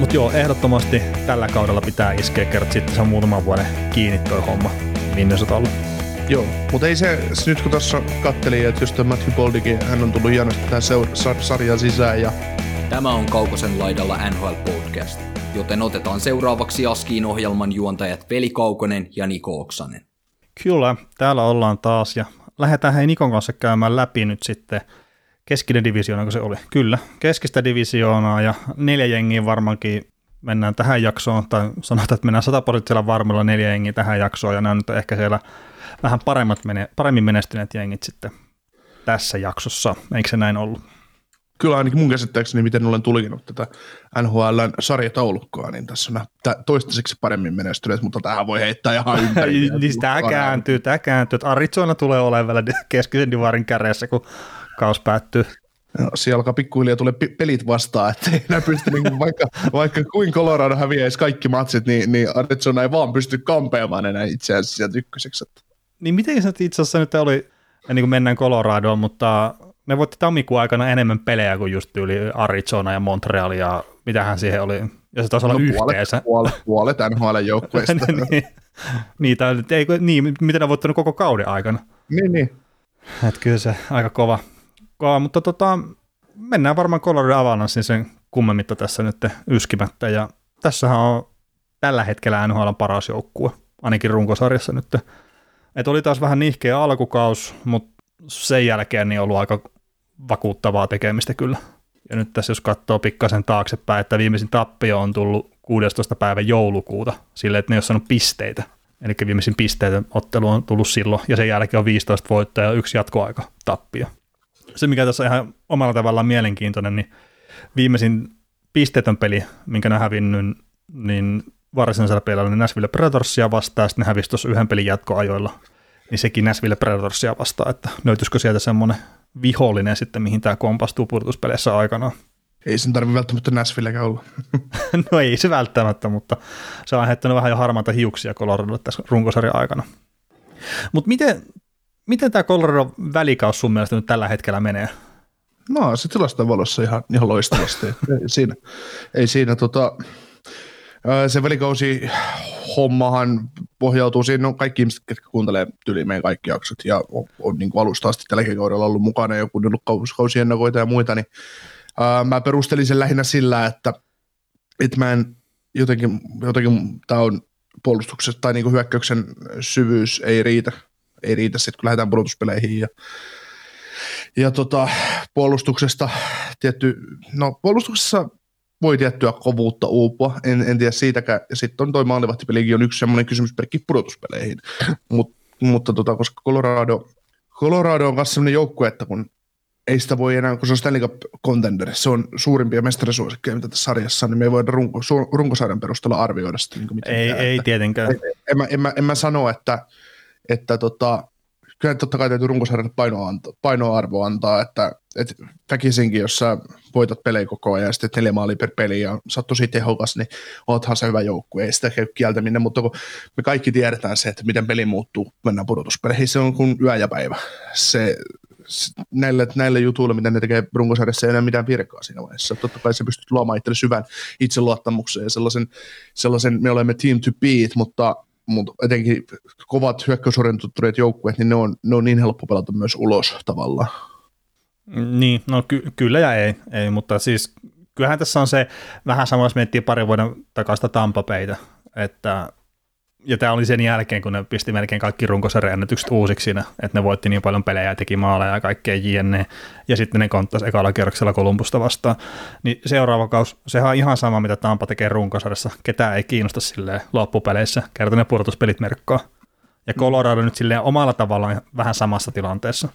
Mutta joo, ehdottomasti tällä kaudella pitää iskeä kerran, sitten se on muutaman vuoden kiinni toi homma Minnesotalla. Joo, mutta ei se, nyt kun tuossa kattelin, että just Matthew Boldikin, hän on tullut hienosti tähän seur- sarjan sisään ja Tämä on Kaukosen laidalla NHL Podcast, joten otetaan seuraavaksi Askiin ohjelman juontajat Veli Kaukonen ja Niko Oksanen. Kyllä, täällä ollaan taas ja lähdetään hei Nikon kanssa käymään läpi nyt sitten keskinen divisioona, kun se oli. Kyllä, keskistä divisioonaa ja neljä jengiä varmaankin mennään tähän jaksoon, tai sanotaan, että mennään sataprosenttisella varmilla neljä jengiä tähän jaksoon, ja nämä on nyt ehkä siellä vähän paremmat, paremmin menestyneet jengit sitten tässä jaksossa. Eikö se näin ollut? kyllä ainakin mun käsittääkseni, miten olen tulkinut tätä NHLn sarjataulukkoa, niin tässä on toistaiseksi paremmin menestyneet, mutta tähän voi heittää ihan ympäri. niin tämä kääntyy, tämä kääntyy. Arizona tulee olemaan vielä keskisen divarin kärjessä, kun kaus päättyy. No, siellä alkaa pikkuhiljaa tulee pelit vastaan, että ei enää pysty, niin vaikka, vaikka kuin Colorado häviäisi kaikki matsit, niin, niin Arizona ei vaan pysty kampeamaan enää itse asiassa sieltä ykköseksi. Niin miten se itse asiassa nyt oli, niin kuin mennään Coloradoon, mutta ne voitti tammikuun aikana enemmän pelejä kuin just yli Arizona ja Montreal ja mitähän siihen oli. Ja se taisi olla no, yhteensä. Puolet, puolet NHL-joukkueista. niin, niitä, ei, niin, miten ne voittanut koko kauden aikana. Niin, niin. Et kyllä se aika kova. Kova mutta tota, mennään varmaan Colorado Avalanche sen kummemmitta tässä nyt yskimättä. Ja tässähän on tällä hetkellä NHL paras joukkue, ainakin runkosarjassa nyt. Et oli taas vähän nihkeä alkukaus, mutta sen jälkeen niin ollut aika vakuuttavaa tekemistä kyllä. Ja nyt tässä jos katsoo pikkasen taaksepäin, että viimeisin tappio on tullut 16. päivä joulukuuta, sille että ne ei ole saanut pisteitä. Eli viimeisin pisteitä ottelu on tullut silloin, ja sen jälkeen on 15 voittoa ja yksi jatkoaika tappio. Se, mikä tässä on ihan omalla tavallaan mielenkiintoinen, niin viimeisin pisteetön peli, minkä ne hävinnyt, niin varsinaisella pelillä oli Nashville Predatorsia vastaan, ja sitten ne hävisi tuossa yhden pelin jatkoajoilla niin sekin Nashville Predatorsia vastaan, että löytyisikö sieltä semmoinen vihollinen sitten, mihin tämä kompastuu purtuspeleissä aikana. Ei sen tarvitse välttämättä Nashvillekään olla. no ei se välttämättä, mutta se on heittänyt vähän jo harmaita hiuksia Coloradolle tässä runkosarjan aikana. Mutta miten, miten tämä Colorado välikaus sun mielestä nyt tällä hetkellä menee? No se tilaston valossa ihan, ihan loistavasti. ei siinä, ei siinä tota, se välikausi hommahan pohjautuu siihen, no kaikki ihmiset, jotka kuuntelee tyli meidän kaikki jaksot ja on, on niin kuin alusta asti tälläkin kaudella ollut mukana ja kuunnellut kausiennakoita ja muita, niin ää, mä perustelin sen lähinnä sillä, että, että mä en jotenkin, jotenkin tämä on puolustuksessa tai niin kuin hyökkäyksen syvyys ei riitä, ei riitä sitten, kun lähdetään pudotuspeleihin ja ja tota, puolustuksesta tietty, no puolustuksessa voi tiettyä kovuutta uupua, en, en tiedä siitäkään. Ja sitten on toi maalivahtipelikin on yksi semmoinen kysymysperkki pudotuspeleihin. Mut, mutta tota, koska Colorado, Colorado on kanssa semmoinen joukkue, että kun ei sitä voi enää, kun se on Stanley Cup contender, se on suurimpia mestarisuosikkeja, mitä tässä sarjassa on, niin me ei voida runko, runkosarjan perusteella arvioida sitä. Niin ei, ei tietenkään. En, en, en, mä, en mä sano, että, että tota, kyllä totta kai täytyy runkosarjalle painoarvo, antaa, että, että väkisinkin, jos sä voitat pelejä koko ajan ja sitten neljä maalia per peli ja sä oot tosi tehokas, niin oothan se hyvä joukkue, ei sitä käy kieltäminen, mutta kun me kaikki tiedetään se, että miten peli muuttuu, mennään pudotuspeleihin, se on kuin yö ja päivä. Se, näille, näille jutuille, mitä ne tekee runkosarjassa, ei enää mitään virkaa siinä vaiheessa. Totta kai se pystyt luomaan itselle syvän itseluottamuksen ja sellaisen, sellaisen, me olemme team to beat, mutta mutta etenkin kovat hyökkäysorientoituneet joukkueet, niin ne on, ne on niin helppo pelata myös ulos tavallaan. Niin, no ky- kyllä ja ei, ei, mutta siis kyllähän tässä on se vähän sama, jos miettii pari vuoden takaista Tampapeitä, että ja tämä oli sen jälkeen, kun ne pisti melkein kaikki runkosarjennetykset uusiksi siinä, että ne voitti niin paljon pelejä ja teki maaleja ja kaikkea jne. Ja sitten ne konttasi ekalla kierroksella Kolumbusta vastaan. Niin seuraava kaus, sehän on ihan sama, mitä Tampa tekee runkosarjassa. Ketään ei kiinnosta silleen loppupeleissä. Kerta ne pudotuspelit merkkaa. Ja Colorado nyt silleen omalla tavallaan vähän samassa tilanteessa.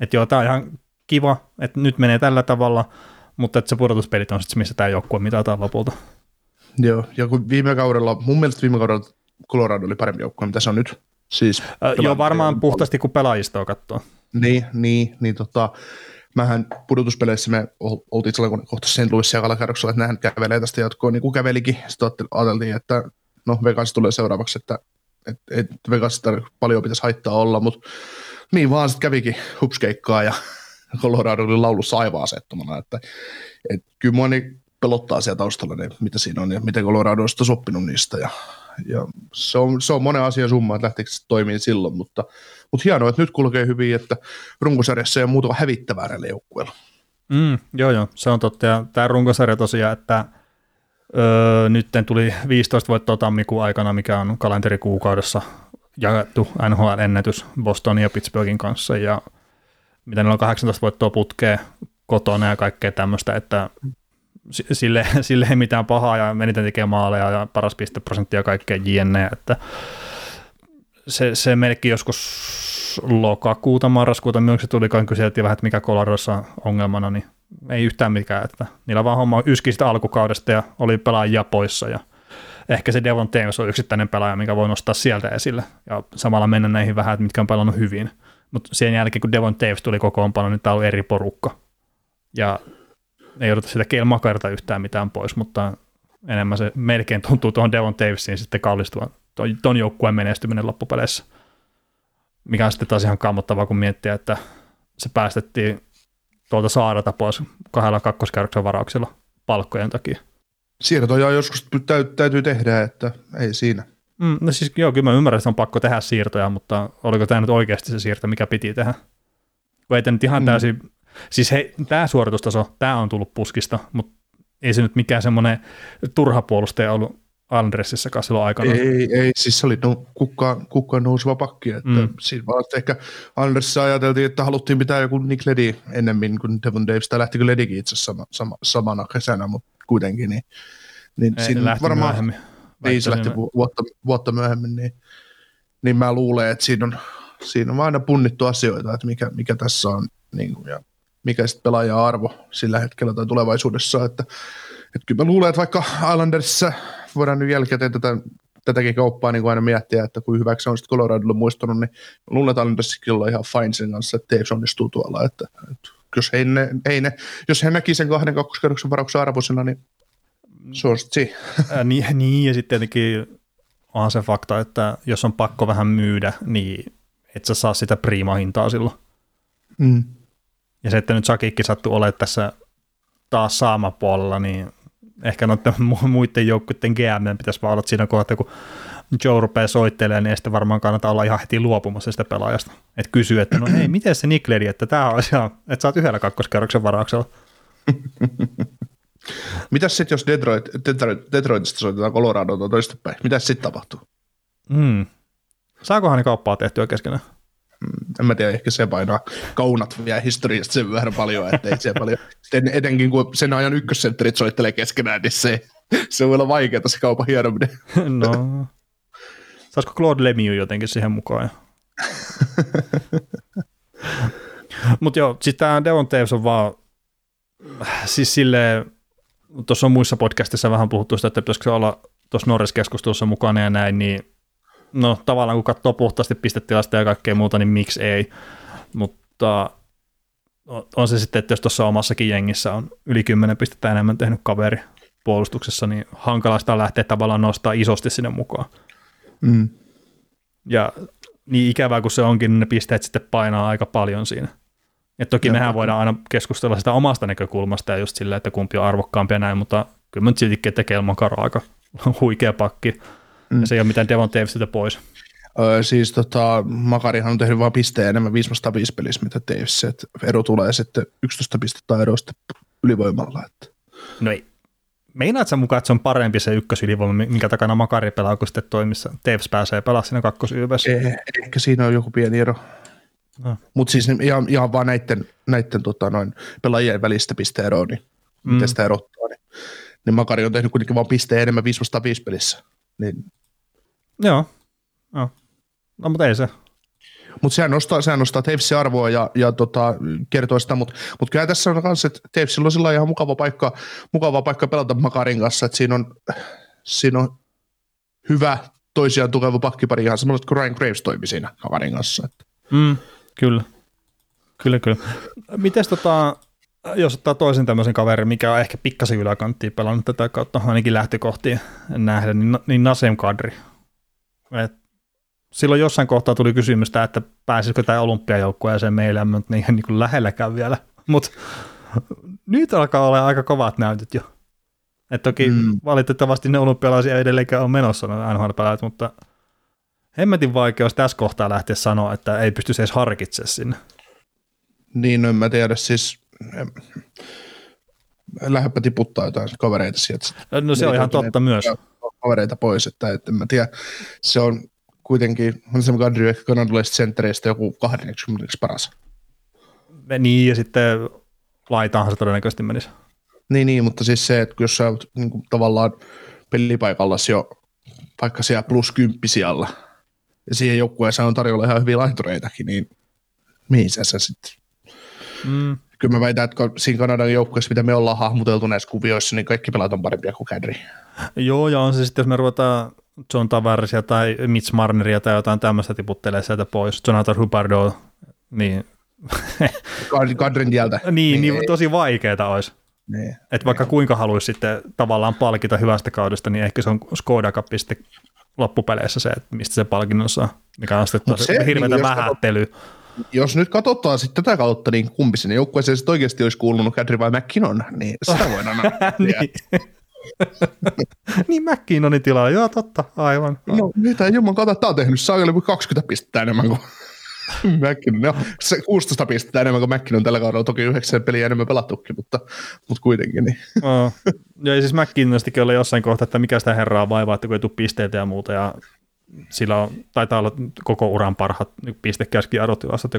Että joo, tämä on ihan kiva, että nyt menee tällä tavalla, mutta että se pudotuspelit on sitten missä tämä joukkue mitataan lopulta. Joo, ja kun viime kaudella, mun mielestä viime kaudella Colorado oli parempi joukkue, mitä se on nyt. Siis Äh, joo, varmaan puhtaasti kun pelaajistoa katsoo. Niin, niin, niin tota, mähän pudotuspeleissä me ol- oltiin silloin, kun kohta St. Louis ja kierroksella, että nehän kävelee tästä jatkoon, niin kuin kävelikin. Sitten ajateltiin, että no Vegas tulee seuraavaksi, että et, et Vegas paljon pitäisi haittaa olla, mutta niin vaan sitten kävikin hupskeikkaa ja Colorado oli laulussa aivan asettomana, että et, kyllä mua niin pelottaa siellä taustalla, niin mitä siinä on ja miten Colorado on soppinut niistä ja, ja se, on, se on monen asian summa, että lähteekö se toimii silloin, mutta, mutta hienoa, että nyt kulkee hyvin, että runkosarjassa ei ole muuta hävittävää näillä joukkueilla. Mm, joo, joo, se on totta. Ja tämä runkosarja tosiaan, että öö, nyt tuli 15 voittoa tammikuun aikana, mikä on kalenterikuukaudessa jaettu NHL-ennätys Bostonin ja Pittsburghin kanssa, ja mitä niillä on 18 voittoa putkea kotona ja kaikkea tämmöistä, että sille, sille ei mitään pahaa ja meniten tekee maaleja ja paras pisteprosentti ja kaikkea jne, että se, se melkein joskus lokakuuta, marraskuuta, milloin se tuli, kun kyseltiin vähän, että mikä Coloradossa on ongelmana, niin ei yhtään mikään, että niillä vaan homma yski sitä alkukaudesta ja oli pelaajia poissa ja ehkä se Devon Taves on yksittäinen pelaaja, mikä voi nostaa sieltä esille ja samalla mennä näihin vähän, että mitkä on pelannut hyvin. Mutta sen jälkeen, kun Devon Taves tuli kokoonpano, niin tämä oli eri porukka. Ja ei odota sitä Kelmakarta yhtään mitään pois, mutta enemmän se melkein tuntuu tuohon Devon Tavesiin sitten kallistuvan ton, ton joukkueen menestyminen loppupeleissä. Mikä on sitten taas ihan kammottavaa, kun miettii, että se päästettiin tuolta saarata pois kahdella kakkoskerroksen varauksella palkkojen takia. Siirtoja joskus täy- täytyy tehdä, että ei siinä. Mm, no siis joo, kyllä mä ymmärrän, että on pakko tehdä siirtoja, mutta oliko tämä nyt oikeasti se siirto, mikä piti tehdä? Kun ei nyt ihan mm. täysin, siis hei, tämä suoritustaso, tämä on tullut puskista, mutta ei se nyt mikään semmoinen turha puolustaja ollut Andressissakaan silloin aikana. Ei, ei, siis se oli no, kukkaan, kukkaan nouseva pakki, että mm. siinä vaan ehkä Andersissa ajateltiin, että haluttiin pitää joku Nick Ledi ennemmin kuin Devon Davis, tai lähtikö Ledikin itse sama, sama, samana kesänä, mutta kuitenkin, niin, niin ei, siinä lähti varmaan, myöhemmin. Ei se lähti vuotta, vuotta myöhemmin, niin, niin mä luulen, että siinä on, siinä on aina punnittu asioita, että mikä, mikä tässä on niin kuin, ja mikä sitten pelaaja arvo sillä hetkellä tai tulevaisuudessa, että, että kyllä mä luulen, että vaikka Islandersissa voidaan nyt jälkeen tätä, tätäkin kauppaa niin kuin aina miettiä, että kuin hyväksi on sitten Coloradolla muistunut, niin mä luulen, että Islandersissakin ollaan ihan fine sen kanssa, että Taves onnistuu tuolla, että, että jos, he ne, ei ne, jos he näki sen kahden kakkoskerroksen varauksen arvoisena, niin se on sitten niin, niin, ja sitten tietenkin onhan se fakta, että jos on pakko vähän myydä, niin et sä saa sitä prima-hintaa silloin. Mm. Ja se, että nyt Sakikki sattuu olemaan tässä taas saamapuolella, niin ehkä noiden muiden joukkuiden GM pitäisi vaan olla siinä kohtaa, kun Joe rupeaa soittelemaan, niin sitten varmaan kannattaa olla ihan heti luopumassa sitä pelaajasta. Että kysyy, että no hei, miten se Nikledi, että tämä on ihan, että sä oot yhdellä kakkoskerroksen varauksella. Mitäs sitten, jos Detroit, Detroit, Detroitista soitetaan Coloradoa toistepäin? Mitäs sitten tapahtuu? Mm. Saakohan ne kauppaa tehtyä keskenään? En mä tiedä, ehkä se painaa kaunat vielä historiasta sen verran paljon, että ei se paljon, Sitten etenkin kun sen ajan ykkössentterit soittelee keskenään, niin se, se voi olla vaikeaa se kaupan hierominen. No, saisiko Claude Lemieux jotenkin siihen mukaan? Mutta joo, sitten tämä Devon Taves on vaan, siis silleen, tuossa on muissa podcastissa vähän puhuttu sitä, että pitäisikö se olla tuossa Norris-keskustelussa mukana ja näin, niin no tavallaan kun katsoo puhtaasti pistetilasta ja kaikkea muuta, niin miksi ei, mutta on se sitten, että jos tuossa omassakin jengissä on yli 10 pistettä enemmän tehnyt kaveri puolustuksessa, niin hankalaista lähteä tavallaan nostaa isosti sinne mukaan. Mm. Ja niin ikävää kuin se onkin, niin ne pisteet sitten painaa aika paljon siinä. Et toki ja mehän voidaan aina keskustella sitä omasta näkökulmasta ja just sillä, että kumpi on arvokkaampi ja näin, mutta kyllä mä nyt siltikin, että Kelman Karo aika huikea pakki. Mm. Ja se ei ole mitään Devon Tavesilta pois. Öö, siis tota, Makarihan on tehnyt vain pisteen enemmän 505 pelissä, mitä Taves, että ero tulee sitten 11 pistettä erosta ylivoimalla. Että. No ei. Meinaat sä mukaan, että se on parempi se ykkösylivoima, minkä takana Makari pelaa, kun sitten toimissa Taves pääsee pelaamaan siinä kakkosyyvässä? Eh, ehkä siinä on joku pieni ero. No. Mutta siis ihan, ihan vaan näiden, näiden tota, noin pelaajien välistä pisteeroa, niin mm. miten sitä erottaa, niin, niin Makari on tehnyt kuitenkin vain pisteen enemmän 505 pelissä. Niin. Joo, Joo. no mutta ei se. Mutta sehän nostaa, sehän nostaa Tavesin arvoa ja, ja tota, kertoo sitä, mutta mut kyllä tässä on myös, että Tavesilla on sillä ihan mukava paikka, mukava paikka pelata Makarin kanssa, että siinä on, Siinä on hyvä toisiaan tukeva pakkipari ihan samalla kuin Ryan Graves toimi siinä kaverin kanssa. Että. Mm, kyllä. Kyllä, kyllä. Mites tota, jos ottaa toisen tämmöisen kaverin, mikä on ehkä pikkasen yläkanttiin pelannut tätä kautta ainakin lähtökohtiin nähdä, niin, niin Nasem Kadri. Et silloin jossain kohtaa tuli kysymystä, että pääsisikö tämä olympiajoukkueeseen meille, mutta niin, niin kuin lähelläkään vielä. Mutta nyt alkaa olla aika kovat näytöt jo. Et toki mm. valitettavasti ne olympialaisia edelleenkään on menossa ne nhl mutta hemmetin vaikeus tässä kohtaa lähteä sanoa, että ei pysty edes harkitsemaan sinne. Niin, no en mä tiedä, siis lähdepä tiputtaa jotain kavereita sieltä. No se on ihan totta myös. Kavereita pois, että, että en mä tiedä, se on kuitenkin, on se Kadri ehkä kanadalaisista senttereistä joku 20 paras. Niin, ja sitten laitaanhan se todennäköisesti menisi. Niin, niin, mutta siis se, että jos sä oot niin kuin, tavallaan pelipaikalla jo vaikka siellä plus kymppisialla, ja siihen joukkueeseen on tarjolla ihan hyviä laitureitakin, niin mihin sä, sä sitten? Mm. Kyllä mä väitän, että siinä Kanadan joukkueessa, mitä me ollaan hahmoteltu näissä kuvioissa, niin kaikki pelaat on parempia kuin Kadri. Joo, ja on se sitten, jos me ruvetaan John Tavarsia tai Mitch Marneria tai jotain tämmöistä tiputtelee sieltä pois, Jonathan Hubardo, niin... Kadrin tieltä. niin, niin, niin tosi vaikeaa olisi. Niin. Että vaikka kuinka haluaisi sitten tavallaan palkita hyvästä kaudesta, niin ehkä se on Skoda Cup sitten loppupeleissä se, että mistä se palkinnon saa, mikä on sitten tosi hirveätä niin, vähättelyä. Jos nyt katsotaan sitten tätä kautta, niin kumpi sinne joukkueeseen sitten oikeasti olisi kuulunut Kadri vai McKinnon, niin sitä voidaan niin. niin McKinnonin tilalla, joo totta, aivan. No mitä jumman kautta, tämä on tehnyt saa yli 20 pistettä enemmän kuin McKinnon. No, se 16 pistettä enemmän kuin McKinnon tällä kaudella, toki yhdeksän peliä enemmän pelattukin, mutta, mutta kuitenkin. Niin. Oh. Ja siis McKinnostikin oli jossain kohtaa, että mikä sitä herraa vaivaa, että kun ei tule pisteitä ja muuta, ja sillä on, taitaa olla koko uran parhaat pistekäski ja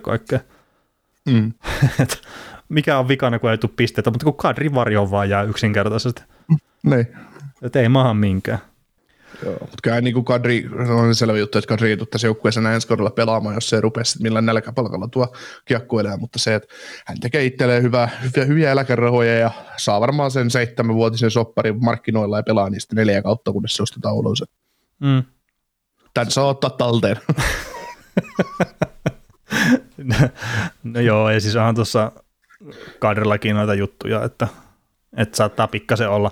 kaikkea. Mm. mikä on vikana, kun ei tule pisteitä, mutta kun kadri varjo vaan jää yksinkertaisesti. Niin. Että ei maahan minkään. Joo, mutta kyllä niin kuin Kadri, on selvä juttu, että Kadri ei tule tässä joukkueessa ensi kaudella pelaamaan, jos se ei rupea sitten millään nälkäpalkalla tuo kiekkoilemaan, mutta se, että hän tekee itselleen hyvää, hyviä, hyviä eläkerahoja ja saa varmaan sen seitsemänvuotisen sopparin markkinoilla ja pelaa niistä neljä kautta, kunnes se ostetaan ulos. Mm. Tän saa ottaa talteen. no, no joo, ja siis onhan tuossa Kadrillakin noita juttuja, että, että saattaa pikkasen olla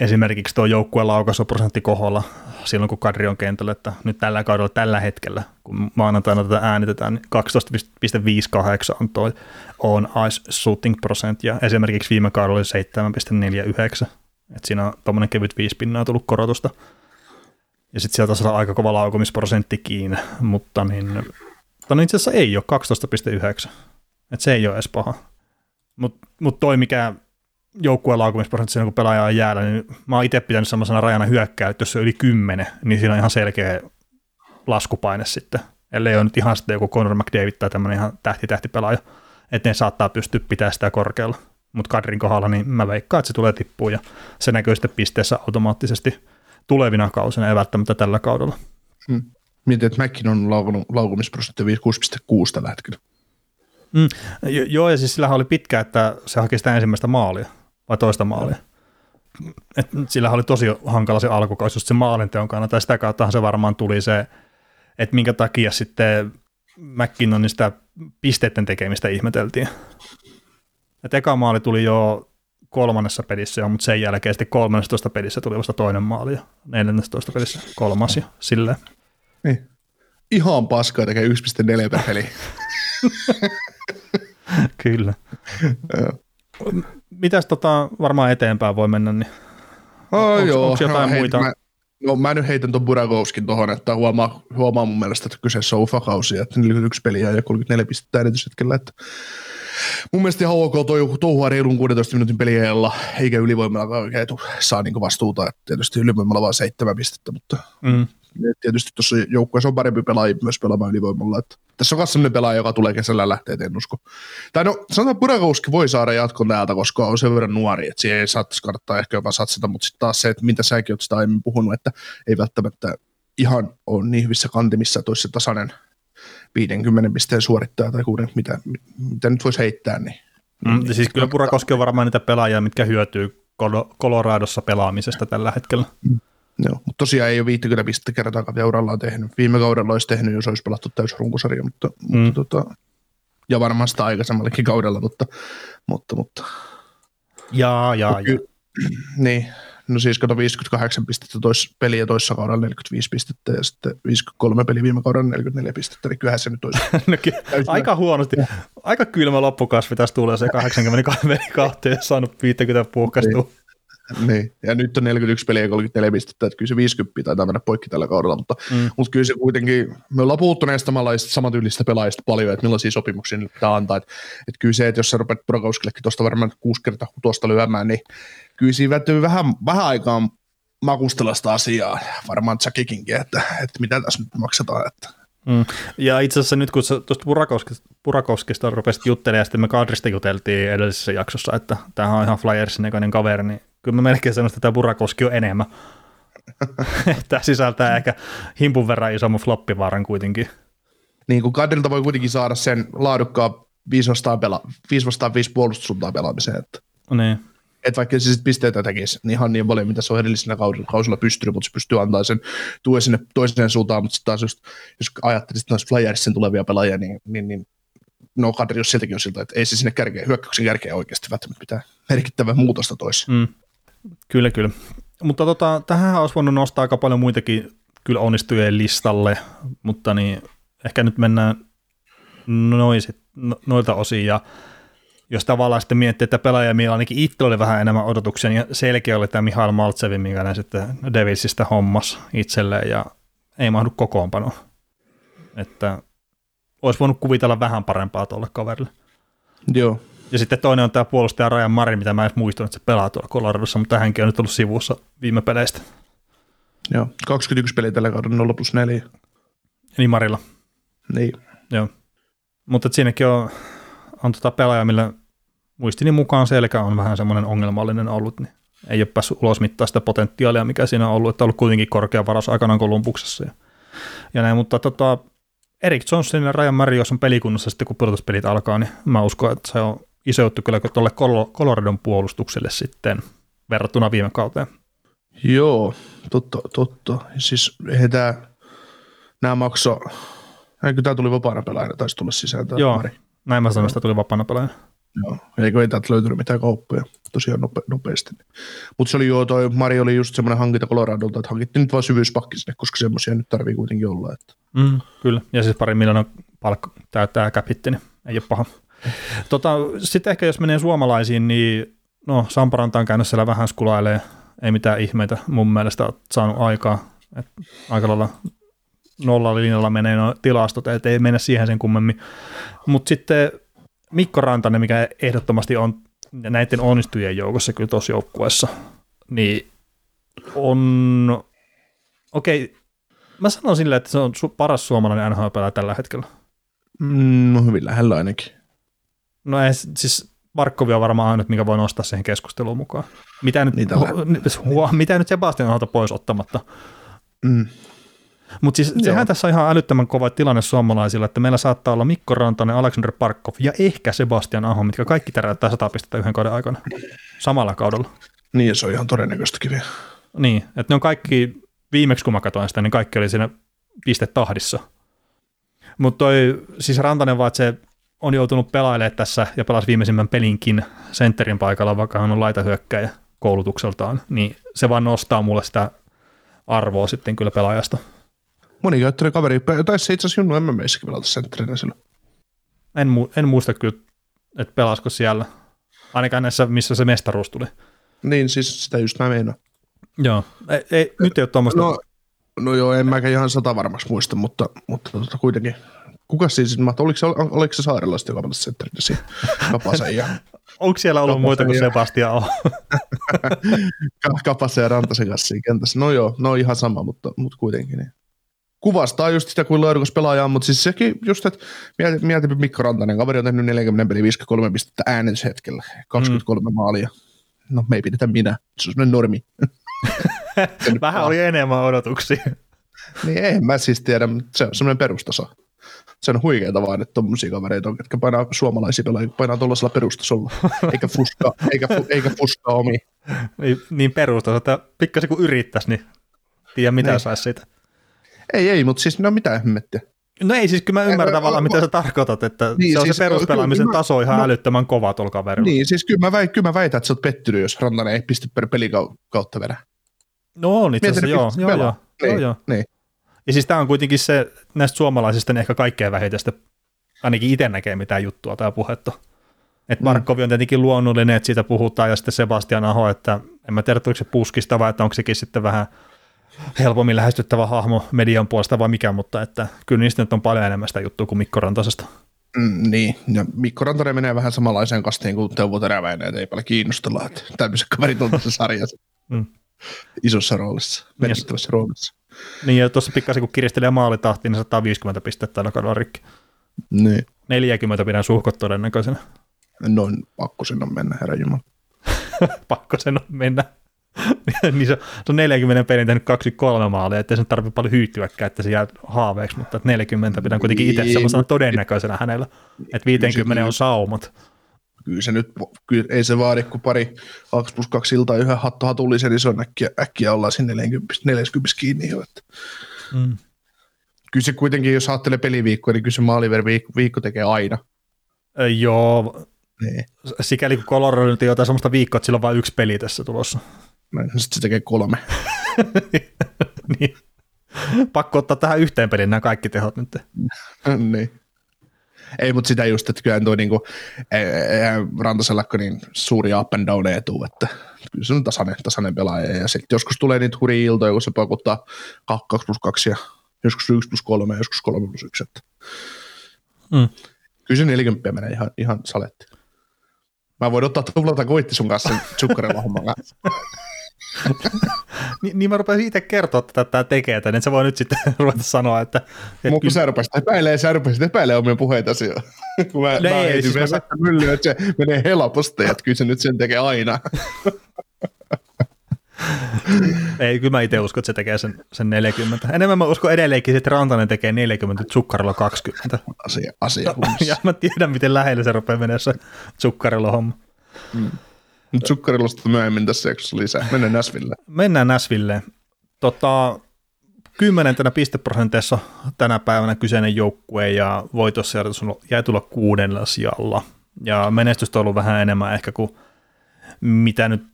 esimerkiksi tuo joukkueen laukaisuprosentti koholla silloin, kun Kadri on kentällä, että nyt tällä kaudella tällä hetkellä, kun maanantaina tätä äänitetään, niin 12,58 on tuo on ice shooting prosent, ja esimerkiksi viime kaudella oli 7,49, että siinä on tuommoinen kevyt viisi pinnaa tullut korotusta. Ja sitten sieltä on aika kova laukumisprosenttikin, mutta niin, mutta no itse asiassa ei ole 12,9. Että se ei ole edes paha. Mutta mut toi, mikä joukkueen laukumisprosentti siinä, kun pelaaja on jäällä, niin mä oon itse pitänyt semmoisena rajana hyökkää, että jos se on yli 10, niin siinä on ihan selkeä laskupaine sitten. Ellei ole nyt ihan sitten joku Conor McDavid tai tämmöinen ihan tähti pelaaja, että ne saattaa pystyä pitämään sitä korkealla. Mutta Kadrin kohdalla, niin mä veikkaan, että se tulee tippuun ja se näkyy sitten pisteessä automaattisesti tulevina kausina, ei välttämättä tällä kaudella. Hmm. Mietin, että Mäkin on laukunut, laukumisprosentti 6,6 tällä hetkellä. Mm, joo, ja siis sillä oli pitkä, että se haki sitä ensimmäistä maalia, vai toista maalia. Et sillä oli tosi hankala se alkukausi just se maalinteon kannalta, ja sitä kautta se varmaan tuli se, että minkä takia sitten McKinnonin sitä pisteiden tekemistä ihmeteltiin. Et eka maali tuli jo kolmannessa pelissä jo, mutta sen jälkeen sitten 13 pelissä tuli vasta toinen maali ja 14 pelissä kolmas ja silleen. Niin. Ihan paskaa tekee 1,4 per peli. Kyllä. Mitäs tota, varmaan eteenpäin voi mennä, niin oh, onko, joo. onko jotain no, muita? Mä, no mä nyt heitän tuon Buragovskin tuohon, että huomaa, huomaa mun mielestä, että kyseessä on UFA-kausi, että 41 peliä ja 34 pistettä äänityshetkellä, että mun mielestä ihan ok toi, touhua reilun 16 minuutin peliajalla, eikä ylivoimalla oikein saa niinku vastuuta, että tietysti ylivoimalla vaan seitsemän pistettä, mutta mm. Tietysti tuossa joukkueessa on parempi pelaaja myös pelaamaan ylivoimalla, että tässä on myös sellainen pelaaja, joka tulee kesällä lähteä, en usko. Tai no, sanotaan, että Burakowski voi saada jatkon täältä, koska on sen verran nuori, että siihen ei saattaisi kannattaa ehkä jopa satsata, mutta sitten taas se, että mitä säkin olet sitä aiemmin puhunut, että ei välttämättä ihan ole niin hyvissä kantimissa, että olisi se tasainen 50 pisteen suorittaja tai kuuden, mitä, mitä nyt voisi heittää. Niin, mm, niin, siis kyllä Burakoski on varmaan niitä pelaajia, mitkä hyötyy Coloradossa pelaamisesta tällä hetkellä. Mm. Joo, mutta tosiaan ei ole 50 pistettä kertaakaan urallaan tehnyt. Viime kaudella olisi tehnyt, jos olisi pelattu täys runkosarja, mutta, mm. mutta tota, ja varmaan sitä aikaisemmallakin kaudella, mutta, mutta, mutta Jaa, jaa, jaa. niin, no siis kato 58 pistettä tois, peliä toissa kaudella 45 pistettä ja sitten 53 peliä viime kaudella 44 pistettä, niin kyllähän se nyt olisi. No, ky- aika huonosti, aika kylmä loppukasvi tässä tulee se 82 peli kahteen saanut 50 puhkastua. Niin. Niin. Ja nyt on 41 peliä ja 34 pistettä, että kyllä se 50 taitaa mennä poikki tällä kaudella, mutta, mm. mutta kyllä se kuitenkin, me ollaan puhuttu näistä samanlaista samantyylistä pelaajista paljon, että millaisia sopimuksia nyt pitää antaa, että, että kyllä se, että jos sä rupeat Brokauskillekin tuosta varmaan kuusi kertaa tuosta lyömään, niin kyllä siinä välttämättä vähän, vähän aikaa makustella sitä asiaa, varmaan Jackikinkin, että, että mitä tässä nyt maksetaan, että Mm. Ja itse asiassa nyt kun tuosta Purakoskista, Purakoskista rupesit juttelemaan ja sitten me Kadrista juteltiin edellisessä jaksossa, että tämähän on ihan Flyersin näköinen kaveri, niin kyllä mä melkein sanoisin, että tämä Purakoski on enemmän. tämä sisältää ehkä himpun verran isomman floppivaaran kuitenkin. Niin kuin Kadrilta voi kuitenkin saada sen laadukkaan 5 vastaan, pela- 5 vastaan 5 puolustussuuntaan pelaamiseen. Että, niin. että vaikka se sit pisteitä tekisi niin ihan niin paljon, mitä se on edellisenä kausilla, kausilla pystynyt, mutta se pystyy antaa sen tuen sinne toiseen suuntaan, mutta sitten taas just, jos ajattelisit noissa Flyersin tulevia pelaajia, niin, niin, niin no Kadri, jos sieltäkin on siltä, että ei se sinne kärkeen, hyökkäyksen kärkeen oikeasti välttämättä mitään merkittävää muutosta toisi. Mm. Kyllä, kyllä. Mutta tota, tähän olisi voinut nostaa aika paljon muitakin kyllä onnistujien listalle, mutta niin, ehkä nyt mennään noisit, no, noilta osin ja jos tavallaan sitten miettii, että pelaaja, ainakin itse oli vähän enemmän odotuksia, niin selkeä oli tämä Mihail Maltsevin, mikä ne sitten Devilsistä hommas itselleen ja ei mahdu kokoonpanoon. Että olisi voinut kuvitella vähän parempaa tuolle kaverille. Joo. Ja sitten toinen on tämä puolustaja Rajan Mari, mitä mä en edes muistunut, että se pelaa tuolla Coloradossa, mutta hänkin on nyt ollut sivussa viime peleistä. Joo, 21 peliä tällä kaudella 0 plus 4. Niin Marilla. Niin. Joo. Mutta siinäkin on, on tota pelaaja, millä muistini mukaan selkä on vähän semmoinen ongelmallinen ollut, niin ei ole päässyt ulos mittaa sitä potentiaalia, mikä siinä on ollut, että on ollut kuitenkin korkea varas aikanaan Kolumbuksessa ja, ja näin, mutta tota, Erik Johnson ja Ryan jos on pelikunnassa sitten, kun pudotuspelit alkaa, niin mä uskon, että se on iso juttu kyllä tuolle Coloradon puolustukselle sitten verrattuna viime kauteen. Joo, totta, totta. Siis eihän tämä, nämä makso, eikö tämä tuli vapaana pelaajana, taisi tulla sisään tämä Joo, Mari. näin mä sanoin, että tuli vapaana pelaajana. Joo, eikö ei täältä löytynyt mitään kauppoja tosiaan nope, nopeasti. Mutta se oli joo, toi Mari oli just semmoinen hankinta Coloradolta, että hankittiin nyt vaan syvyyspakki sinne, koska semmoisia nyt tarvii kuitenkin olla. Että. Mm, kyllä, ja siis pari miljoonaa palkka täyttää käpitti, niin ei ole paha. Tota, sitten ehkä jos menee suomalaisiin, niin no Samparanta on käynyt siellä vähän skulailee, ei mitään ihmeitä mun mielestä olet saanut aikaa. Et aika lailla nolla linjalla menee no tilastot, et ei mennä siihen sen kummemmin. Mutta sitten Mikko Rantanen, mikä ehdottomasti on näiden onnistujien joukossa kyllä tuossa joukkueessa, niin on, okei, okay, mä sanon silleen, että se on su- paras suomalainen nhl tällä hetkellä. Mm, no hyvin lähellä ainakin. No ei, siis Markkovi on varmaan ainut, mikä voi nostaa siihen keskusteluun mukaan. Mitä nyt, Niin hu, tällä- hu, mitä nyt Sebastian alta pois ottamatta. Mm. Mutta siis Joo. sehän tässä on ihan älyttömän kova tilanne suomalaisilla, että meillä saattaa olla Mikko Rantanen, Alexander Parkov ja ehkä Sebastian Aho, mitkä kaikki täräyttää 100 pistettä yhden kauden aikana samalla kaudella. Niin, se on ihan todennäköistäkin vielä. Niin, että ne on kaikki, viimeksi kun mä katsoin sitä, niin kaikki oli siinä pistetahdissa. Mutta toi, siis Rantanen vaan, että se on joutunut pelailemaan tässä ja pelasi viimeisimmän pelinkin sentterin paikalla, vaikka hän on laitahyökkäjä koulutukseltaan, niin se vaan nostaa mulle sitä arvoa sitten kyllä pelaajasta. Monikäyttöinen kaveri, taisi se itse asiassa Junnu MMEissäkin pelata sentterinä silloin. En, mu- en muista kyllä, että pelasko siellä, ainakaan näissä, missä se mestaruus tuli. Niin, siis sitä just mä meinaan. Joo, ei, ei, nyt ei ole tuommoista. No, no joo, en mäkään ihan sata varmaksi muista, mutta, mutta tota, kuitenkin. Kuka siis mahtoi? Oliko se, oliko se saarelaista, joka pelasi sentterinä siinä? Kapasen ja, Onko siellä ollut muita kuin Sebastian? Ka- Kapasen ja Rantasen kanssa siinä kentässä. No joo, no ihan sama, mutta, mutta kuitenkin. Niin. Kuvastaa just sitä kuin laadukas pelaaja on, mutta siis sekin just, että mieti, mieti Mikko Rantanen, kaveri on tehnyt 40 peli 53 pistettä äänestyshetkellä, 23 mm. maalia. No me ei pidetä minä, se on semmoinen normi. Vähän oli enemmän odotuksia. Niin en mä siis tiedä, mutta se on semmoinen perustaso. Se on huikeeta vaan, että tommosia kavereita on, jotka painaa suomalaisia pelaajia, painaa tuollaisella perustasolla, eikä fuska, eikä, fu, eikä fuska omi. Niin, niin perusta, että pikkasen kun yrittäisi, niin tiedä mitä Niin. saisi siitä. Ei, ei, mutta siis no mitä hemmettiä. No ei, siis kyllä mä ymmärrän Ä, ä, tavallaan, ä, mitä sä tarkoitat, että Niin, se on siis, se peruspelaamisen kyllä taso ihan mä- älyttömän kova tuolla kaverilla. Niin, siis kyllä mä, väit, kyllä mä väitän, että sä oot pettynyt, jos Rantanen ei piste per pelikautta vedä. No on itse asiassa, joo, joo, joo, pelaa. joo, Niin, joo. niin. Ja siis tämä on kuitenkin se näistä suomalaisista niin ehkä kaikkein vähiten sitä, ainakin itse näkee mitään juttua tai puhetta. Että Mm. Markkovi on tietenkin luonnollinen, että siitä puhutaan, ja sitten Sebastian Aho, että en mä tiedä, oliko se puskista vai että onko sekin sitten vähän helpommin lähestyttävä hahmo median puolesta vai mikä, mutta että kyllä niistä nyt on paljon enemmän sitä juttua kuin Mikko Rantasesta. Mm, niin, ja Mikko Rantanen menee vähän samanlaiseen kastiin kuin Teuvo Teräväinen, että ei paljon kiinnostella, että tämmöiset kaverit on tässä sarjassa Mm. isossa roolissa, merkittävässä roolissa. Niin ja tuossa pikkasen kun kiristelee maalitahtiin, niin 150 pistettä kaudella rikki. Niin, 40 pidän suhkot todennäköisenä. noin pakko sinne on mennä, herra Jumala. pakko sen on mennä. niin se, se, on 40 pelin tehnyt 23 maalia, ettei sen tarvitse paljon hyytyäkään, että se jää haaveeksi, mutta että 40 pidän kuitenkin itse Niin, semmoisena todennäköisenä hänellä, että 50 on saumat. Kyllä se nyt, kyllä ei se vaadi, kun pari 2 plus 2 iltaa yhden hattu hatullisen, niin se on äkkiä, äkkiä ollaan siinä 40, 40 kiinni jo. Että. Mm. Kyllä se kuitenkin, jos ajattelee peliviikkoa, niin kyllä se maaliver viikko, viikko tekee aina. Ö, Joo, Niin. sikäli kun Colorado nyt ei jotain semmoista viikkoa, että sillä on vain yksi peli tässä tulossa. Sitten se tekee kolme. niin. Pakko ottaa tähän yhteen peliin nämä kaikki tehot nyt. niin. Ei, mutta sitä just, että kyllä toi niinku, eihän Rantasellakaan niin suuri up and down etu, että kyllä se on tasainen, tasainen pelaaja. Ja sitten joskus tulee niitä hurjia iltoja, kun se pakottaa 2 plus 2 ja joskus 1 plus 3 ja joskus 3 plus 1. Että. Mm. Kyllä se 40 menee ihan, ihan saletti. Mä voin ottaa tuplata kuitti sun kanssa sen sukkarilla homman kanssa. Ni, niin mä rupesin itse kertoa, että tämä tekee tämän, että se voi nyt sitten ruveta sanoa, että, että Mutta sä rupesit epäilee, sä rupesit epäilee omia puheitasi jo. Kun mä, No mä ei, siis mä- myllyyn, että se menee helposti, että kyllä se nyt sen tekee aina. Ei, kyllä mä itse uskon, että se tekee sen, sen 40. Enemmän mä uskon edelleenkin, että Rantanen tekee 40, Tsukkarilla 20. Asia, asia Ja mä tiedän, miten lähelle se rupeaa menemään se Tsukkarilla homma. Nyt sukkarilosta myöhemmin tässä jaksossa lisää. Mennään Näsville. Mennään Näsvilleen. Tota, kymmenentenä pisteprosenteissa tänä päivänä kyseinen joukkue ja voitossijoitus on jäi tulla kuudella sijalla. Ja menestystä on ollut vähän enemmän ehkä kuin mitä nyt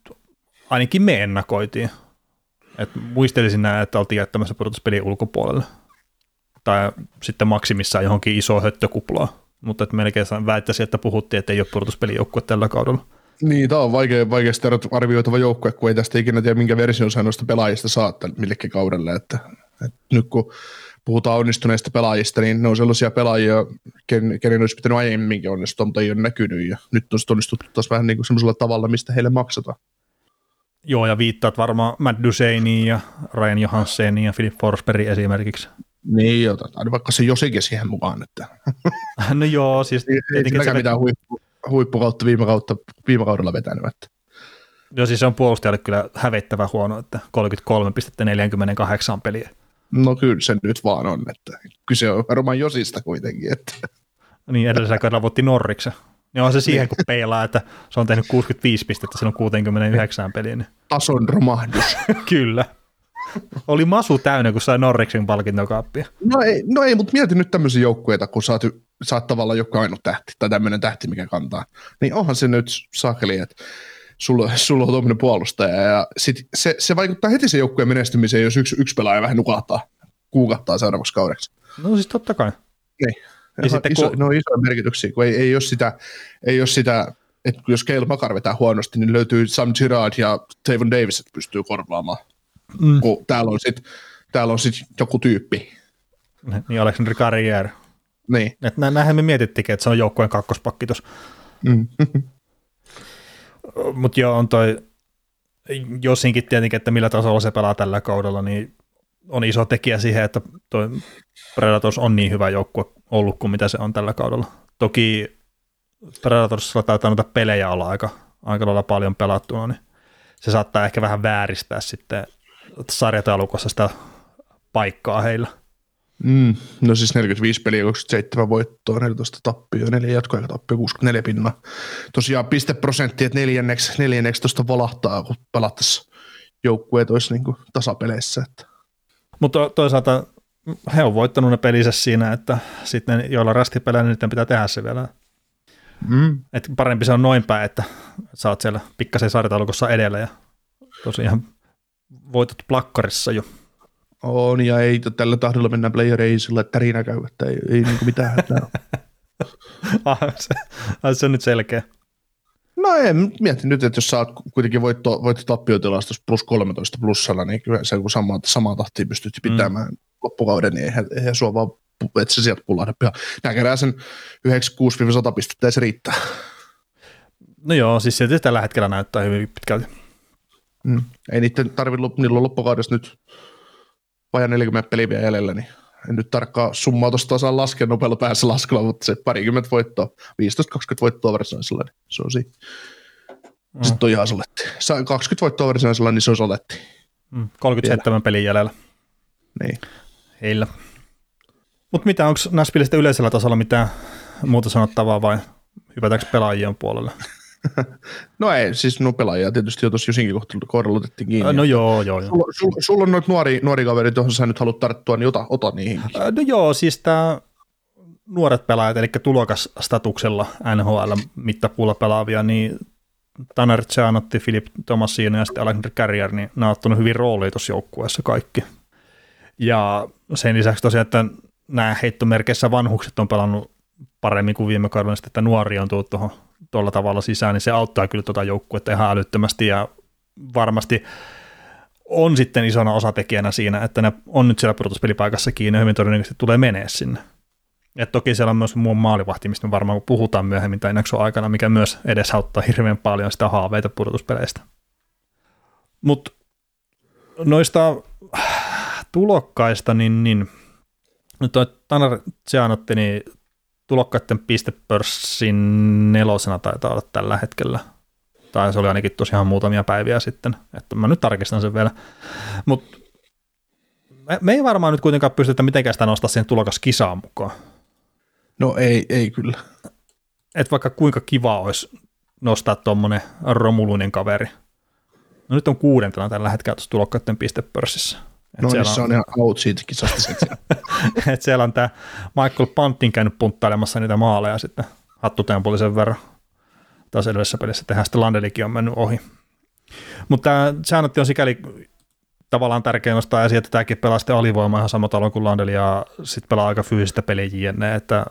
ainakin me ennakoitiin. Et muistelisin näin, että oltiin jättämässä pudotuspelin ulkopuolelle. Tai sitten maksimissaan johonkin isoon höttökuplaan. Mutta et melkein väittäisin, että puhuttiin, että ei ole pudotuspelijoukkue tällä kaudella. Niin, tämä on vaikea, vaikeasti arvioitava joukkue, kun ei tästä ikinä tiedä, minkä version sä noista pelaajista saat millekin kaudelle. Että, että nyt kun puhutaan onnistuneista pelaajista, niin ne on sellaisia pelaajia, ken, kenen olisi pitänyt aiemminkin onnistua, mutta ei ole näkynyt. Ja nyt on onnistuttu taas vähän niin kuin semmoisella tavalla, mistä heille maksetaan. Joo, ja viittaat varmaan Matt Duseiniin ja Ryan Johansseniin ja Philip Forsbergin esimerkiksi. Niin, otetaan vaikka se Josikin siihen mukaan. Että No joo, siis ei, ei silläkään mitään huippu, huippukautta viime, kautta, viime kaudella vetänyt. Että. joo, siis se on puolustajalle kyllä hävettävä huono, että 33 pistettä 48 peliä. No kyllä se nyt vaan on, että kyse on varmaan Josista kuitenkin. Että. Niin edellisellä kaudella voitti Norriksen. Niin on se siihen, kun peilaa, että se on tehnyt 65 pistettä silloin 69 peliä. Niin Tason romahdus. kyllä. Oli masu täynnä, kun sai Norriksen palkintokaappia. No ei, no ei mutta mieti nyt tämmöisiä joukkueita, kun sä oot, sä oot tavallaan joku ainut tähti tai tämmöinen tähti, mikä kantaa. Niin onhan se nyt sakeli, että sulla, sulla on tuommoinen puolustaja ja sit se, se, vaikuttaa heti se joukkueen menestymiseen, jos yksi, yksi pelaaja vähän nukahtaa, kuukahtaa seuraavaksi kaudeksi. No siis totta kai. Niin. Ja Ja sitten iso, kun- No isoja merkityksiä, kun ei, ei ole sitä, ei ole sitä että jos Keil Makar vetää huonosti, niin löytyy Sam Girard ja Tavon Davis, että pystyy korvaamaan. Mm. Kun täällä on sitten täällä on sit joku tyyppi. Niin Alexandre Carrière. Niin. Että nä- näinhän me mietittikin, että se on joukkueen kakkospakki tuossa. Mm. Mutta joo, on toi Josinkin tietenkin, että millä tasolla se pelaa tällä kaudella, niin on iso tekijä siihen, että toi Predators on niin hyvä joukkue ollut kuin mitä se on tällä kaudella. Toki Predatorsilla taitaa noita pelejä olla aika, aika lailla paljon pelattuna, niin se saattaa ehkä vähän vääristää sitten sarjataulukossa sitä paikkaa heillä. Mm. No siis 45 peliä, 27 voittoa, 14 tappioa, 4 jatkoaika tappio, 64 pinnaa. Tosiaan pisteprosentti, että neljänneksi, neljänneksi tuosta valahtaa, kun pelattaisiin joukkueet olisi niin tasapeleissä. Että. Mutta toisaalta he on voittanut ne pelissä siinä, että sitten joilla rastipelejä, niin niiden pitää tehdä se vielä. Mm. Et parempi se on noin päin, että sä oot siellä pikkasen sarjataulukossa edellä ja tosiaan voitot plakkarissa jo. On, ja ei tällä tahdilla mennä player sillä tärinä käy, että ei, ei niinku mitään hätää. ah, se, ah, se on nyt selkeä. No en mietin nyt, että jos oot kuitenkin voitto, voitto tappiotilastus plus 13 plussalla, niin kyllä se kun samaa, samaa tahtia pystyt pitämään mm. loppukauden, niin eihän, eihän sua vaan, että se sieltä pullahda pihan. Nää kerää sen 96-100 pistettä ja se riittää. No joo, siis se tällä hetkellä näyttää hyvin pitkälti. Mm. Ei niiden tarvitse, niillä on loppukaudessa nyt vajaa 40 peliä vielä jäljellä, niin en nyt tarkkaa summaa tuosta osaa laskea nopealla päässä laskella, mutta se parikymmentä voittoa, 15-20 voittoa varsinaisella, niin se on siinä. Mm. Sitten on ihan soletti. 20 voittoa varsinaisella, niin se on soletti. Mm, 37 Vielä. pelin jäljellä. Niin. Heillä. Mutta mitä, onko Nashvillestä yleisellä tasolla mitään muuta sanottavaa vai hypätäänkö pelaajien puolelle? no ei, siis no pelaajia tietysti jo tuossa Jusinkin kohdalla otettiin kiinni. No joo, joo. joo. Sulla, sulla, sulla on noita nuori, nuori kaverit, johon sä nyt haluat tarttua, niin ota, ota niihin. No joo, siis tämä nuoret pelaajat, eli tulokasstatuksella NHL-mittapuulla pelaavia, niin Tanner Gianotti, Philip Tomasino ja sitten Alexander Carrier, niin nämä on ottanut hyvin roolia tuossa joukkueessa kaikki. Ja sen lisäksi tosiaan, että nämä heittomerkeissä vanhukset on pelannut paremmin kuin viime kaudella, että nuori on tullut tuohon tuolla tavalla sisään, niin se auttaa kyllä tuota joukkuetta ihan älyttömästi ja varmasti on sitten isona osatekijänä siinä, että ne on nyt siellä pudotuspelipaikassa kiinni ja hyvin todennäköisesti tulee menee sinne. Et toki siellä on myös muun maalivahti, mistä me varmaan puhutaan myöhemmin tai jakson aikana, mikä myös edesauttaa hirveän paljon sitä haaveita pudotuspeleistä. Mutta noista tulokkaista, niin, niin nyt toi Tanner Gianotti, niin tulokkaiden pistepörssin nelosena taitaa olla tällä hetkellä. Tai se oli ainakin tosiaan muutamia päiviä sitten, että mä nyt tarkistan sen vielä. Mutta me, me ei varmaan nyt kuitenkaan pystytä mitenkään sitä nostaa siihen tulokaskisaan mukaan. No ei, ei kyllä. Et vaikka kuinka kiva olisi nostaa tuommoinen romuluinen kaveri. No nyt on kuudentena tällä hetkellä tuossa tulokkaiden pistepörssissä. Et no niin, se on, on ihan out siitä kisasta Et siellä on tämä Michael Pantin käynyt punttailemassa niitä maaleja sitten hattutempulisen verran. Taas edellisessä pelissä tehdään sitten Landelikin on mennyt ohi. Mutta tämä on sikäli tavallaan tärkeä nostaa esiin, että tämäkin pelaa sitten alivoimaa ihan sama talo kuin Landeli ja sitten pelaa aika fyysistä peliä jne, että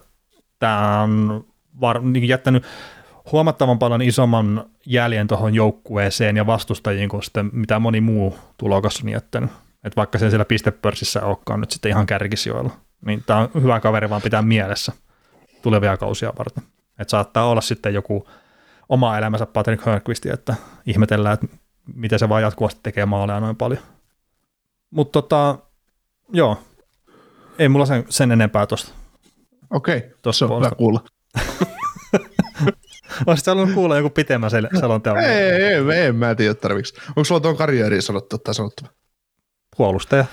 tämä on var, niin jättänyt huomattavan paljon isomman jäljen tuohon joukkueeseen ja vastustajiin kuin sitten mitä moni muu tulokas on jättänyt. Että vaikka se siellä pistepörssissä olekaan nyt sitten ihan kärkisijoilla, niin tämä on hyvä kaveri vaan pitää mielessä tulevia kausia varten. Että saattaa olla sitten joku oma elämänsä Patrick Hörnqvist, että ihmetellään, että miten se vaan jatkuvasti tekee maaleja noin paljon. Mutta tota, joo, ei mulla sen, sen enempää tuosta. Okei, tuossa on hyvä kuulla. Olisit halunnut kuulla joku pitemmän selonteon? Ei, ei, ei, ei, mä en tiedä tarviksi. Onko sulla tuon karjääriin sanottu tai sanottu? Puolustaja.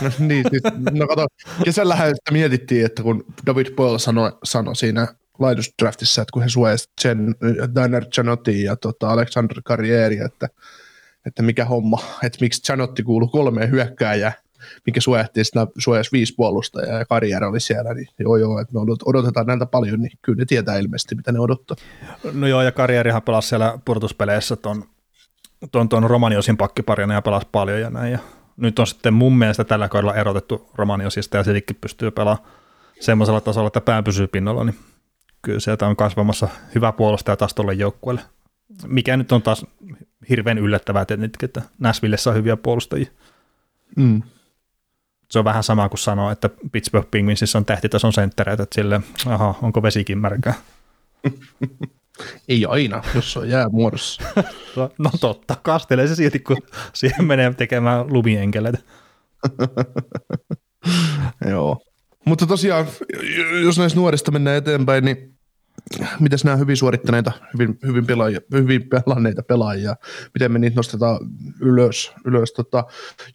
No, niin, siis, no kato, kesällähän sitä mietittiin, että kun David Boyle sanoi, sanoi siinä laidusdraftissa, että kun he suojasivat Jen, Diner Janotti ja tota Alexander Carrieri, että, että mikä homma, että miksi Janotti kuului kolmeen hyökkääjään, mikä suojattiin, sitä suojasi viisi puolustajaa ja karjeri oli siellä, niin joo joo, että me odotetaan näiltä paljon, niin kyllä ne tietää ilmeisesti, mitä ne odottaa. No joo, ja karjerihan pelasi siellä purtuspeleissä ton, ton, ton Romaniosin pakkiparina ja pelasi paljon ja näin, ja nyt on sitten mun mielestä tällä kaudella erotettu Romaniosista ja sittenkin pystyy pelaamaan semmoisella tasolla, että pää pysyy pinnalla, niin kyllä sieltä on kasvamassa hyvä puolustaja taas tuolle joukkueelle. Mikä nyt on taas hirveän yllättävää tietenkin, että Nashvillessä on hyviä puolustajia. Mm. Se on vähän sama kuin sanoa, että Pittsburgh Penguinsissa on tähtitason senttereitä, että sille, aha, onko vesikin märkää. Ei aina, jos on jää muodossa. no totta, kastelee se silti, kun siihen menee tekemään lumienkeleitä. Joo. Mutta tosiaan, jos näistä nuorista mennään eteenpäin, niin miten nämä hyvin suorittaneita, hyvin, hyvin, pelaajia, hyvin pelanneita pelaajia, miten me niitä nostetaan ylös. ylös. Tota,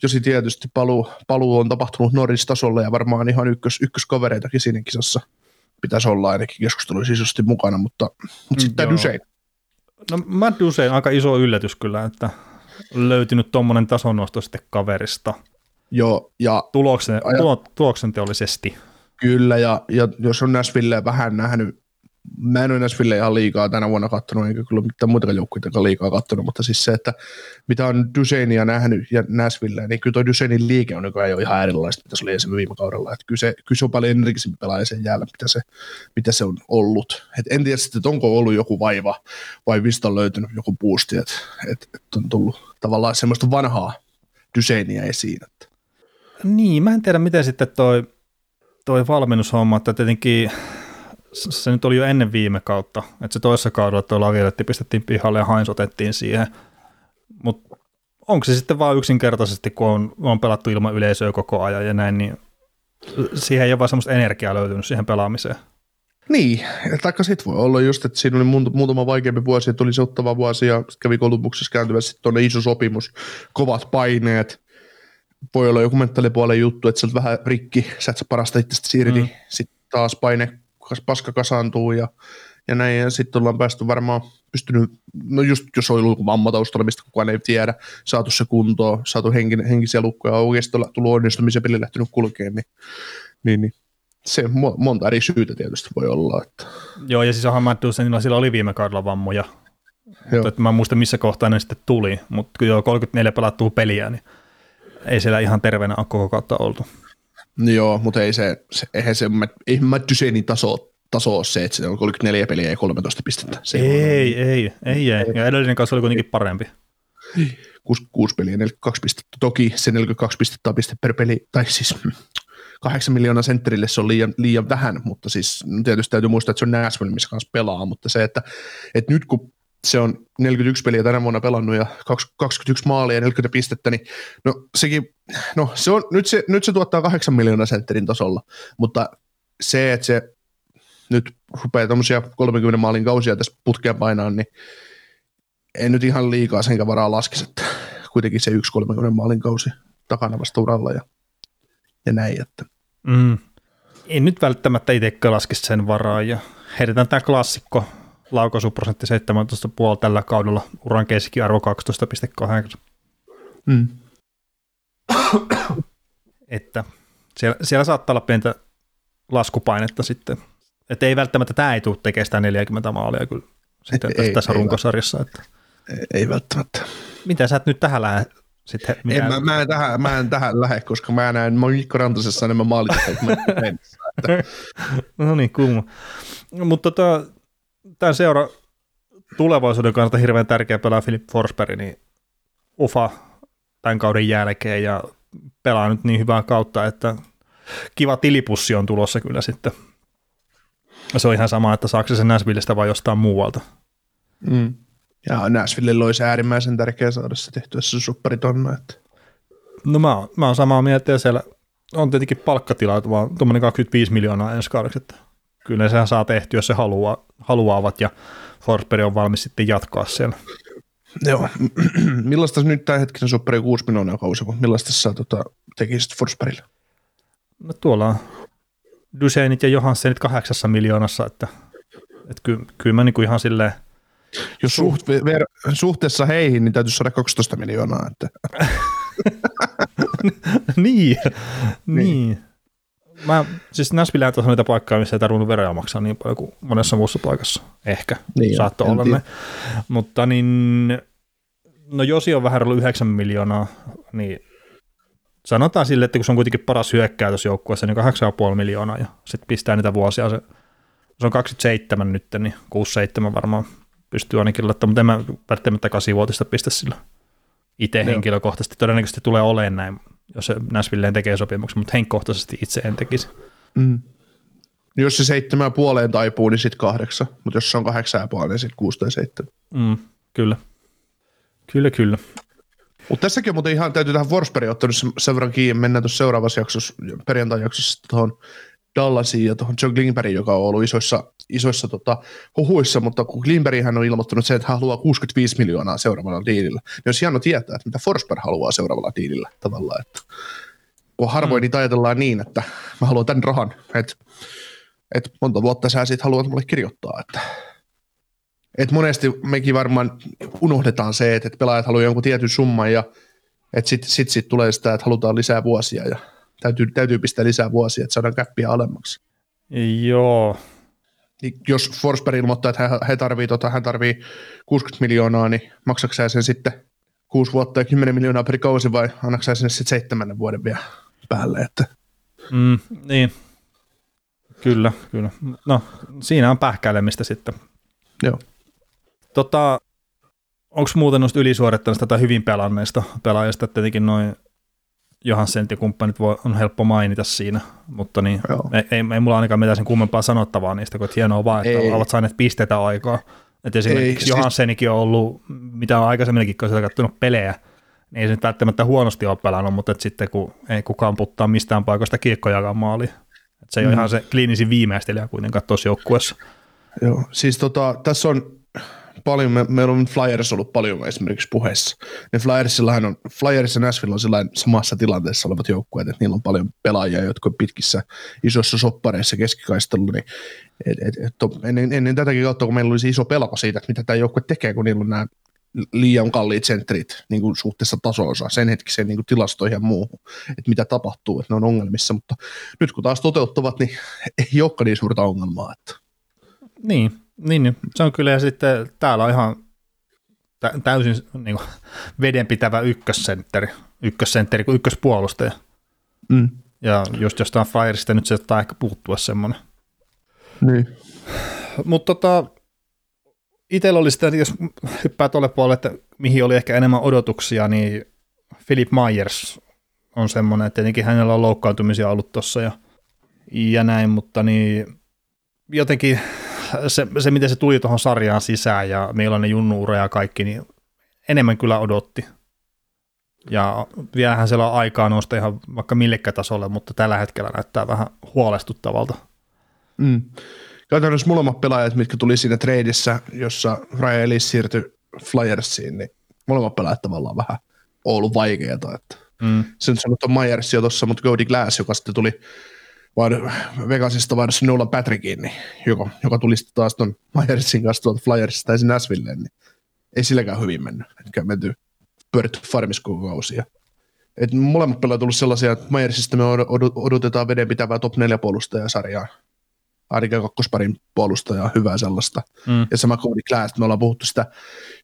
Josi tietysti paluu, paluu on tapahtunut Norris-tasolla ja varmaan ihan ykkös, ykköskavereitakin siinä kisassa pitäisi olla ainakin keskusteluissa isosti mukana, mutta, mutta sitten tämä Dusein. No Matt Dusein aika iso yllätys kyllä, että löytynyt tuommoinen tasonnosto sitten kaverista. Joo, ja Tuloksen, Aja- tulo, tuloksenteollisesti. Kyllä, ja, ja jos on Nashville vähän nähnyt, mä en ole Nashville ihan liikaa tänä vuonna kattonut, eikä kyllä mitään muitakaan joukkueita liikaa kattonut, mutta siis se, että mitä on Duseinia nähnyt ja Nashville, niin kyllä toi Duseinin liike on nykyään jo ihan erilaista, mitä se oli esimerkiksi viime kaudella. Että kyllä, se, kyllä se on paljon energisempi pelaaja sen jäällä, mitä se, mitä se on ollut. Et en tiedä sitten, että onko ollut joku vaiva vai mistä on löytynyt joku boosti, että et, et on tullut tavallaan semmoista vanhaa Duseinia esiin. Että. Niin, mä en tiedä miten sitten toi, toi valmennushomma, että tietenkin se nyt oli jo ennen viime kautta, että se toisessa kaudella tuo Laviletti pistettiin pihalle ja Heinz otettiin siihen, mutta onko se sitten vaan yksinkertaisesti, kun on, on pelattu ilman yleisöä koko ajan ja näin, niin siihen ei ole vaan semmoista energiaa löytynyt siihen pelaamiseen. Niin, taikka sitten voi olla just, että siinä oli muut- muutama vaikeampi vuosi, että tuli se ottava vuosi ja sit kävi Kolumbuksessa kääntyvässä sitten tuonne iso sopimus, kovat paineet. Voi olla joku mentaalipuolen juttu, että sä vähän rikki, sä et sä parasta itsestä irti, Mm. sitten taas paine, paska kasaantuu ja, ja näin, ja sitten ollaan päästy varmaan pystynyt, no just jos on ollut joku vamma taustalla, mistä kukaan ei tiedä, saatu se kuntoon, saatu henkin, henkisiä lukkoja, oikeasti olla tullut onnistumisen peli lähtenyt kulkeen, niin, niin, niin se mo- monta eri syytä tietysti voi olla, että Joo, ja siis onhan Matt Dusenilla sillä oli viime kaudella vammoja, Joo. mutta että mä en muista missä kohtaa ne sitten tuli, mutta kyllä joo 34 pelattua peliä, niin ei siellä ihan terveenä ole koko kautta oltu. Joo, mutta ei se, se eihän se, ei Matt Duchenin taso, taso ole se, että se on 34 peliä ja 13 pistettä. Se Ei, ei, ei, ei, ei. Ja edellinen kanssa oli kuitenkin parempi. 6, 6 peliä, 42 pistettä. Toki se 42 pistettä on piste per peli, tai siis 8 miljoonaa sentterille se on liian, liian vähän, mutta siis tietysti täytyy muistaa, että se on Nashville, missä kanssa pelaa, mutta se, että, että nyt kun se on 41 peliä tänä vuonna pelannut ja 21 maalia ja 40 pistettä, niin no sekin, no se on, nyt se, nyt se tuottaa 8 miljoonaa sentterin tasolla, mutta se, että se nyt rupeaa tämmöisiä 30 maalin kausia tässä putkeen painaa, niin ei nyt ihan liikaa senkä varaa laskisi, että kuitenkin se yksi 30 maalin kausi takana vasta uralla ja, ja näin, että Mm. Ei nyt välttämättä itsekään laskisi sen varaan ja heitetään tämä klassikko laukaisuprosentti 17,5 tällä kaudella, uran keskiarvo 12,8. mm. Että siellä, siellä saattaa olla pientä laskupainetta sitten. Että ei välttämättä tämä ei tule tekemään sitä 40 maalia kyllä sitten Ei, tässä, ei, tässä ei runkosarjassa. Että. ei, ei välttämättä. Mitä sä et nyt tähän lähde sitten? Mitä? En, mä, mä, en tähän, mä en tähän lähde, koska mä näen Mikko Rantasessa enemmän maalit. No niin, kumma. Mutta tota, tämän seura tulevaisuuden kannalta hirveän tärkeä pelaa Philip Forsberg, niin ufa tämän kauden jälkeen ja pelaa nyt niin hyvää kautta, että kiva tilipussi on tulossa kyllä sitten. Se on ihan sama, että saako se sen Nashvillestä vai jostain muualta. Mm. Ja Nashville olisi äärimmäisen tärkeää saada se tehtyä se supperitonna. Että. No mä oon, mä oon samaa mieltä ja siellä on tietenkin palkkatilat, vaan tuommoinen 25 miljoonaa ensi kaudeksi, että kyllä sehän saa tehtyä, jos se haluaa, haluavat ja Forsberg on valmis sitten jatkaa siellä. Joo. Millaista nyt tämä hetkinen supperi 6 miljoonaa kausi, kun millaista sä tota, tekisit Forsbergille? No tuolla on Duseinit ja Johanssenit kahdeksassa miljoonassa, että, että ky, kyllä mä niinku ihan silleen, Jos suht, ver, suhteessa heihin, niin täytyisi saada 12 miljoonaa. Että. niin, niin. Mä, siis Nashville on niitä paikkoja, missä ei tarvinnut veroja maksaa niin paljon kuin monessa muussa paikassa. Ehkä, Niin, saattoi olla tiedä. ne. Mutta niin, no Josi on vähän ollut 9 miljoonaa, niin sanotaan sille, että kun se on kuitenkin paras hyökkääjä tuossa joukkueessa, niin 8,5 miljoonaa ja sitten pistää niitä vuosia. Se, se on 27 nyt, niin 6-7 varmaan pystyy ainakin laittamaan, mutta en mä välttämättä 8-vuotista pistä sillä itse henkilökohtaisesti. Todennäköisesti tulee olemaan näin, jos se Nashvilleen tekee sopimuksen, mutta henkilökohtaisesti itse en tekisi. Mm. Jos se seitsemän puoleen taipuu, niin sitten kahdeksan. Mutta jos se on kahdeksan ja puoli, niin sitten kuusi tai seitsemän. Mm, kyllä. Kyllä, kyllä. Mutta tässäkin on muuten ihan, täytyy tähän Forsbergin ottanut sen, sen verran kiinni. Mennään tuossa seuraavassa jaksossa, perjantai jaksossa tuohon Dallasiin ja tuohon John Klingbergin, joka on ollut isoissa, isoissa tota, huhuissa, mutta kun Klingberg hän on ilmoittanut sen, että hän haluaa 65 miljoonaa seuraavalla diilillä, niin olisi hieno tietää, että mitä Forsberg haluaa seuraavalla diilillä tavallaan. Että, kun harvoin mm. niitä ajatellaan niin, että mä haluan tämän rahan, että, että monta vuotta sä siitä haluat mulle kirjoittaa, että et monesti mekin varmaan unohdetaan se, että, että pelaajat haluaa jonkun tietyn summan ja Että sitten sit, sit tulee sitä, että halutaan lisää vuosia ja täytyy, täytyy pistää lisää vuosia, että saadaan käppiä alemmaksi. Joo, Niin jos Forsberg ilmoittaa, että hän, hän, tarvii, tota, hän tarvii 60 miljoonaa, niin maksatko sä sen sitten 6 vuotta ja 10 miljoonaa per kausi vai annatko sä sen sitten seitsemännen vuoden vielä päälle? Että, mm, niin. Kyllä, kyllä. No, siinä on pähkäilemistä sitten. joo. Tota, onko muuten noista ylisuorittanista tai hyvin pelanneista pelaajista, että tietenkin noin Johansen ja kumppanit voi, on helppo mainita siinä, mutta niin, Joo. ei, ei, ei, mulla ainakaan mitään sen kummempaa sanottavaa niistä, kun hienoa vaan, että Ei. ovat saaneet pisteitä aikaa. Että esimerkiksi siis- Johansenikin on ollut, mitä on aikaisemminkin, kun sitä katsonut pelejä, niin ei se nyt välttämättä huonosti ole pelannut, mutta että sitten kun ei kukaan puttaa mistään paikasta kiekkojakaan maaliin. Että se ei mm. ole ihan se kliinisin viimeistelijä kuitenkaan tuossa joukkueessa. Joo, siis tota, tässä on paljon, me, meillä on Flyers ollut paljon esimerkiksi puheessa. Ne Flyersillahan on, Flyers ja Nashville on sellainen samassa tilanteessa olevat joukkueet, että niillä on paljon pelaajia, jotka on pitkissä isossa soppareissa keskikaistelulla, niin et, et, et, to- ennen, ennen tätäkin kautta, kun meillä olisi iso pelko siitä, että mitä tämä joukkue tekee, kun niillä on nämä liian kalliit sentterit niin kuin suhteessa tasoonsa, sen hetkiseen niin kuin tilastoihin ja muuhun, että mitä tapahtuu, että ne on ongelmissa, mutta nyt kun taas toteuttavat, niin ei olekaan niin suurta ongelmaa, että Niin, niin, niin. se on kyllä, ja sitten täällä on ihan tä- täysin niin kuin, vedenpitävä ykkössentteri, ykkössentteri kuin ykköspuolustaja. mm. Ja just jostain Flyersista nyt se saattaa ehkä puuttua semmoinen. niin. Mutta tota, itsellä oli sitä, jos hyppää tuolle puolelle, että mihin oli ehkä enemmän odotuksia, niin Philip Myers on semmoinen, että tietenkin hänellä on loukkaantumisia ollut tuossa ja, ja näin, mutta niin jotenkin se, se, miten se tuli tuohon sarjaan sisään ja millainen junnuura ja kaikki, niin enemmän kyllä odotti. Ja vielähän siellä on aikaa nousta ihan vaikka millekä tasolle, mutta tällä hetkellä näyttää vähän huolestuttavalta. Mm. Käytännössä molemmat pelaajat, mitkä tuli siinä treidissä, jossa Ryan Ellis siirtyi Flyersiin, niin molemmat pelaajat tavallaan vähän on ollut vaikeata. Että Mm. sen sanottu Myers jo tuossa, mutta Cody Glass, joka sitten tuli vaan Vegasista vaihdossa Nolan Patrickiin, niin, joka, joka tuli taas tuon Myersin kanssa tuolta Flyersista ensin Nashvilleen, niin ei silläkään hyvin mennyt. Etkä menty pyöritty. Ja- Et molemmat pelaajat on tullut sellaisia, että Myersista me od- odotetaan vedenpitävää top 4 puolustajasarjaa. Ainakin kakkosparin puolustajaa, hyvää sellaista. Mm. Ja sama Cody Glass, me ollaan puhuttu sitä,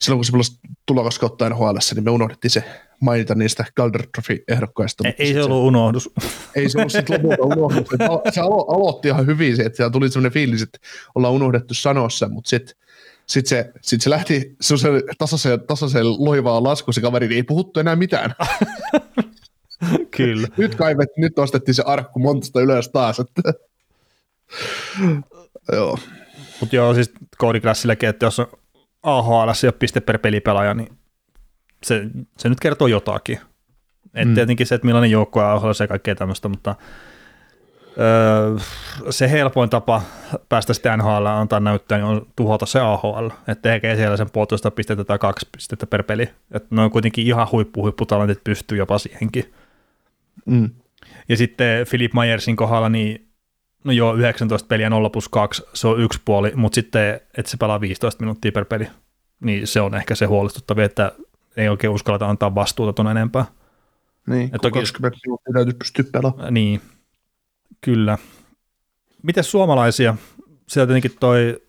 silloin kun se pelasi tulokaskautta nhl niin me unohdettiin se mainita niistä Calder Trophy-ehdokkaista. Ei, ei se ollut unohdus. ei se ollut sitten lopulta al- Se alo- aloitti ihan hyvin se, että tuli sellainen fiilis, että ollaan unohdettu sanoa se, mutta sitten sit se, sit se lähti tasaiseen, tasaiseen loivaan laskuun se kaveri, niin ei puhuttu enää mitään. Kyllä. nyt kaivet, nyt nostettiin se arkku montasta ylös taas. Että. Joo. Mutta joo, siis Cody Glassillekin, että jos on AHL ja piste per pelipelaaja, niin se, se nyt kertoo jotakin. Et Mm. Tietenkin se, että millainen joukko on AHL ja kaikkea tämmöistä, mutta öö, se helpoin tapa päästä sitten NHL antaa näyttää, niin on tuhota se AHL. Että tekee siellä sen puolitoista pistettä tai kaksi pistettä per peli. Että ne on kuitenkin ihan huippu, huipputalentit pystyy jopa siihenkin. Mm. Ja sitten Philip Myersin kohdalla, niin no joo, 19 peliä 0 plus 2, se on yksi puoli, mutta sitten, että se pelaa 15 minuuttia per peli, niin se on ehkä se huolestuttavia, että ei oikein uskalleta antaa vastuuta tuon enempää. Niin, Et kun toki- 20 minuuttia täytyy pystyä pelaamaan. Niin, kyllä. Miten suomalaisia? Sieltä tietenkin toi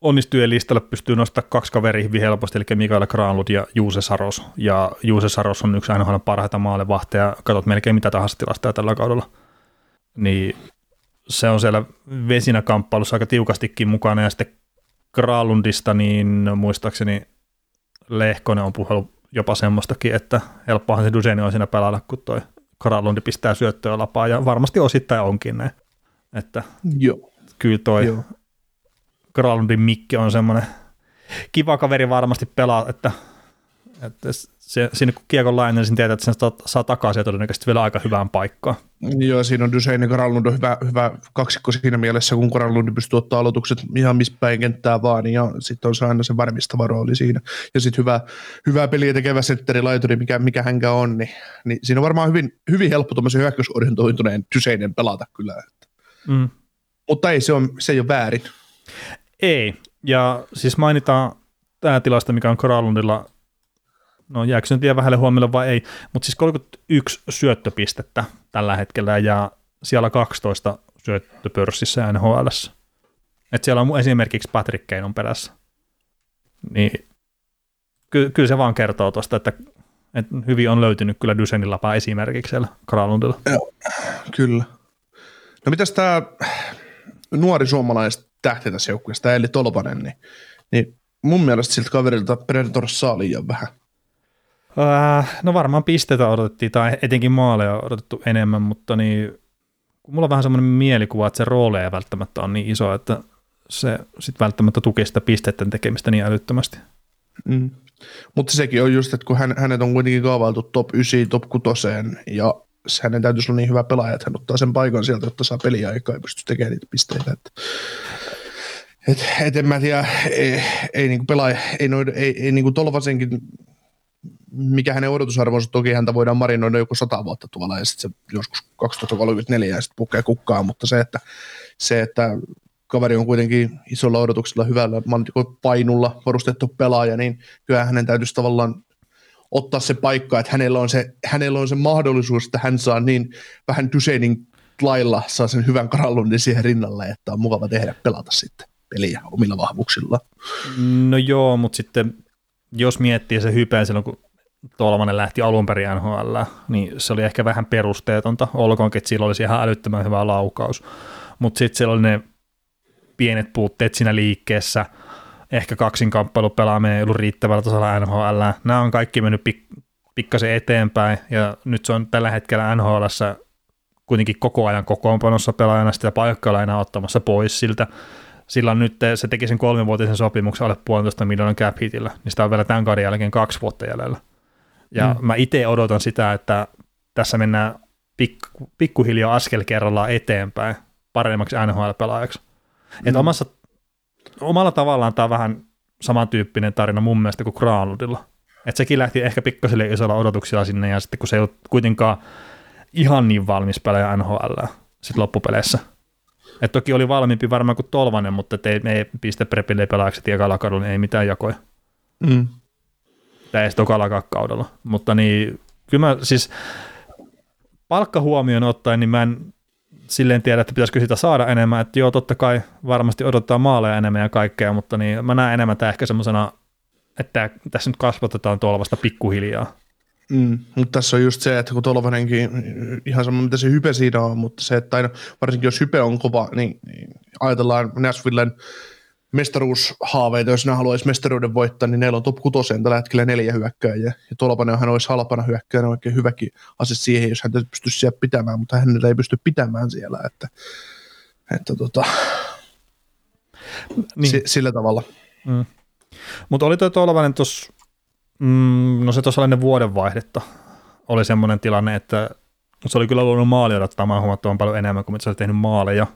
onnistujen listalle pystyy nostamaan kaksi kaveria hyvin helposti, eli Mikael Granlund ja Juuse Saros. Ja Juuse Saros on yksi NHL parhaita maalevahteja, katsot melkein mitä tahansa tilastoja tällä kaudella. Niin se on siellä vesinä kamppailussa aika tiukastikin mukana, ja sitten Granlundista, niin muistaakseni Lehkonen on puhellut jopa semmoistakin, että helppohan se Duseni on siinä pelailla, kun toi Granlundi pistää syöttöä lapaa, ja varmasti osittain onkin näin. Että Joo. kyllä toi Joo. Granlundin Mikke on semmoinen kiva kaveri varmasti pelaa, että, että se, sinne kun kiekon lainen, niin tietää, että sen saa, saa takaisin ja todennäköisesti vielä aika hyvään paikkaan. Joo, siinä on Dusein ja Karalund on hyvä, hyvä kaksikko siinä mielessä, kun Karalund pystyy ottaa aloitukset ihan missä päin kenttää vaan, ja sitten on se aina se varmistava rooli siinä. Ja sitten hyvä, hyvää peliä tekevä sentterilaituri, mikä, mikä hänkä on, niin, niin siinä on varmaan hyvin, hyvin helppo tuommoisen hyökkäysorientoituneen Duseinen pelata kyllä. Mm. Mutta ei, se, on, se ei ole väärin. Ei, ja siis mainitaan tämä tilasta, mikä on Kralundilla no jääkö se nyt vielä vähälle huomiolle vai ei, mutta siis 31 syöttöpistettä tällä hetkellä ja siellä 12 syöttöpörssissä NHL. Että siellä on esimerkiksi Patrick Keinon perässä. Niin ky- kyllä se vaan kertoo tuosta, että, että hyvin on löytynyt kyllä Dysenin lapa esimerkiksi siellä Kralundilla. Joo, kyllä. No mitäs tämä nuori suomalaiset tähti tässä joukkueessa, eli Tolvanen, niin, niin mun mielestä siltä kaverilta Predator saa liian vähän. Äh, no varmaan pisteitä odotettiin, tai etenkin maaleja odotettu enemmän, mutta niin, kun mulla on vähän semmoinen mielikuva, että se rooli ei välttämättä ole niin iso, että se sitten välttämättä tukee sitä pisteiden tekemistä niin älyttömästi. Mm. Mutta sekin on just, että kun hän, hänet on kuitenkin kaavailtu top 9, top 6, ja hänen täytyisi olla niin hyvä pelaaja, että hän ottaa sen paikan sieltä, jotta saa peliaikaa ja pystyy tekemään niitä pisteitä. Että, et, et en mä tiedä, ei, ei niinku pelaaja, ei, noid, ei, ei niinku Tolvasenkin, mikä hänen odotusarvonsa, toki häntä voidaan marinoida joku sata vuotta tuolla ja sitten se joskus 2034 ja sitten pukee kukkaan, mutta se, että, se, että kaveri on kuitenkin isolla odotuksella, hyvällä painulla varustettu pelaaja, niin kyllä hänen täytyisi tavallaan ottaa se paikka, että hänellä on se, hänellä on se mahdollisuus, että hän saa niin vähän Dyseinin lailla saa sen hyvän karallundin siihen rinnalle, että on mukava tehdä pelata sitten peliä omilla vahvuuksilla. No joo, mutta sitten jos miettii se hypeä silloin, kun Tolvanen lähti alun perin NHL, niin se oli ehkä vähän perusteetonta, olkoonkin, että sillä olisi ihan älyttömän hyvä laukaus. Mutta sitten siellä oli ne pienet puutteet siinä liikkeessä, ehkä kaksinkamppailu pelaaminen ei ollut riittävällä tasolla NHL. Nämä on kaikki mennyt pik- pikkasen eteenpäin ja nyt se on tällä hetkellä NHL kuitenkin koko ajan kokoonpanossa pelaajana sitä paikkaa enää ottamassa pois siltä. Sillä nyt se teki sen kolmivuotisen sopimuksen alle puolentoista miljoonan cap hitillä, niin sitä on vielä tämän kauden jälkeen kaksi vuotta jäljellä. Ja mm. mä itse odotan sitä, että tässä mennään pikku, pikkuhiljaa askel kerrallaan eteenpäin paremmaksi NHL-pelaajaksi. Mm. Että omassa, omalla tavallaan tämä on vähän samantyyppinen tarina mun mielestä kuin Granlundilla. Että sekin lähti ehkä pikkasen isolla odotuksilla sinne, ja sitten kun se ei ollut kuitenkaan ihan niin valmis pelaaja NHL sitten loppupeleissä. Et toki oli valmiimpi varmaan kuin Tolvanen, mutta ei, ei piste Prepille pelaajaksi kadulla, niin ei mitään jakoja. Mm. Tai ei tokalla. Mutta niin, kyllä mä siis palkka huomioon ottaen, niin mä en silleen tiedä, että pitäisikö sitä saada enemmän, että joo, totta kai varmasti odottaa maaleja enemmän ja kaikkea, mutta niin mä näen enemmän tämä ehkä semmoisena, että tässä nyt kasvatetaan tuolla pikkuhiljaa. Mm, mutta tässä on just se, että kun Tolvanenkin, ihan sama mitä se hype siinä on, mutta se, että aina, varsinkin jos hype on kova, niin, niin ajatellaan Nashvillen mestaruushaaveita, jos ne haluaisi mestaruuden voittaa, niin neillä on top 6 tällä hetkellä neljä hyökkääjää. Ja Tolvanenhan olisi halpana hyökkäjänä oikein hyväkin ase siihen, jos häntä pystyisi siellä pitämään, mutta hän ei pysty pitämään siellä. Että, että tota, niin. s- sillä tavalla. Mm. Mutta oli tuo Tolvanen tuossa, mm, no se tuossa ennen vuodenvaihdetta oli semmoinen tilanne, että se oli kyllä luonut maali odottamaan huomattavan paljon enemmän kuin mitä se oli tehnyt maaleja.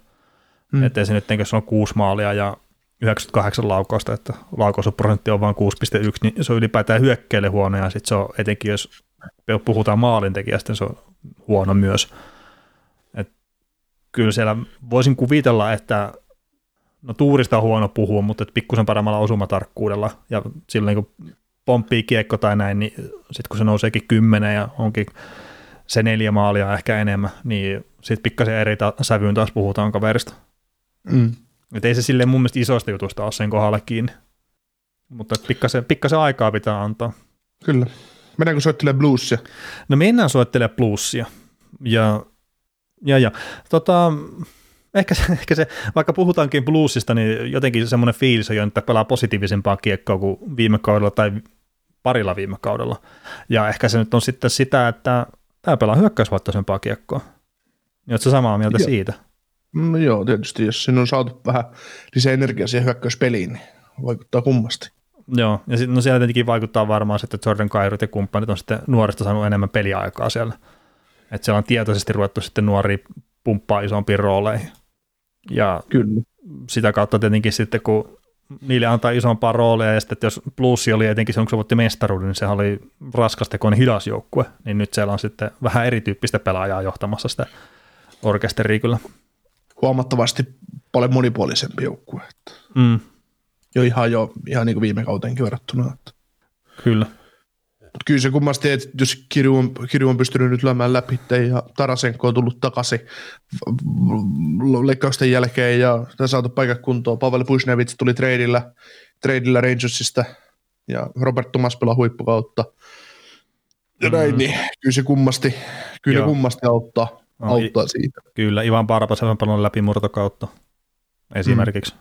Mm. Että se nyt, jos on kuusi maalia ja 98 laukausta, että laukausprosentti on vain 6,1, niin se on ylipäätään hyökkäille huono, ja sitten se on etenkin, jos puhutaan maalintekijästä, niin se on huono myös. Et kyllä siellä voisin kuvitella, että no tuurista on huono puhua, mutta pikkusen paremmalla osumatarkkuudella, ja silloin kun pomppii kiekko tai näin, niin sitten kun se nouseekin kymmenen ja onkin se neljä maalia ehkä enemmän, niin sitten pikkasen eri ta- sävyyn taas puhutaan kaverista. Mm. Et ei se silleen mun mielestä isosta jutusta ole sen kohdalla kiinni. Mutta pikkasen, pikkasen aikaa pitää antaa. Kyllä. Mennäänkö soittelemaan bluesia? No mennään soittelemaan bluesia. Ja, ja, ja tota, ehkä, se, ehkä se, vaikka puhutaankin bluesista, niin jotenkin semmoinen fiilis on, että pelaa positiivisempaa kiekkoa kuin viime kaudella tai parilla viime kaudella. Ja ehkä se nyt on sitten sitä, että tämä pelaa hyökkäysvoittoisempaa kiekkoa. Oletko samaa mieltä Joo. siitä? No joo, tietysti jos sinun on saatu vähän lisää energiaa siihen hyökkäyspeliin, niin vaikuttaa kummasti. Joo, ja sitten no siellä tietenkin vaikuttaa varmaan että Jordan Kairut ja kumppanit on sitten nuorista saanut enemmän peliaikaa siellä. Että siellä on tietoisesti ruvettu sitten nuori pumppaa isompiin rooleihin. Ja Kyllä. sitä kautta tietenkin sitten, kun niille antaa isompaa roolia, ja sitten että jos plussi oli etenkin silloin, kun se voitti mestaruuden, niin se oli raskastekoinen hidas joukkue, niin nyt siellä on sitten vähän erityyppistä pelaajaa johtamassa sitä orkesteria kyllä huomattavasti paljon monipuolisempi joukkue. Mm. Jo ihan jo ihan niin kuin viime kauteenkin verrattuna. Että. Kyllä. kyllä se kummasti, että jos Kirju on, Kirju on pystynyt nyt lyömään läpi ja Tarasenko on tullut takaisin leikkausten jälkeen ja saatu paikat kuntoon. Pavel Pusnevits tuli tradeillä, tradeillä Rangersista ja Robert Thomas pelaa huippukautta. Ja näin, mm-hmm. niin kyllä se kummasti, kyllä kummasti auttaa, no, auttaa i- siitä. Kyllä, Ivan Parpas on pelannut läpi murtokautta esimerkiksi. Mm.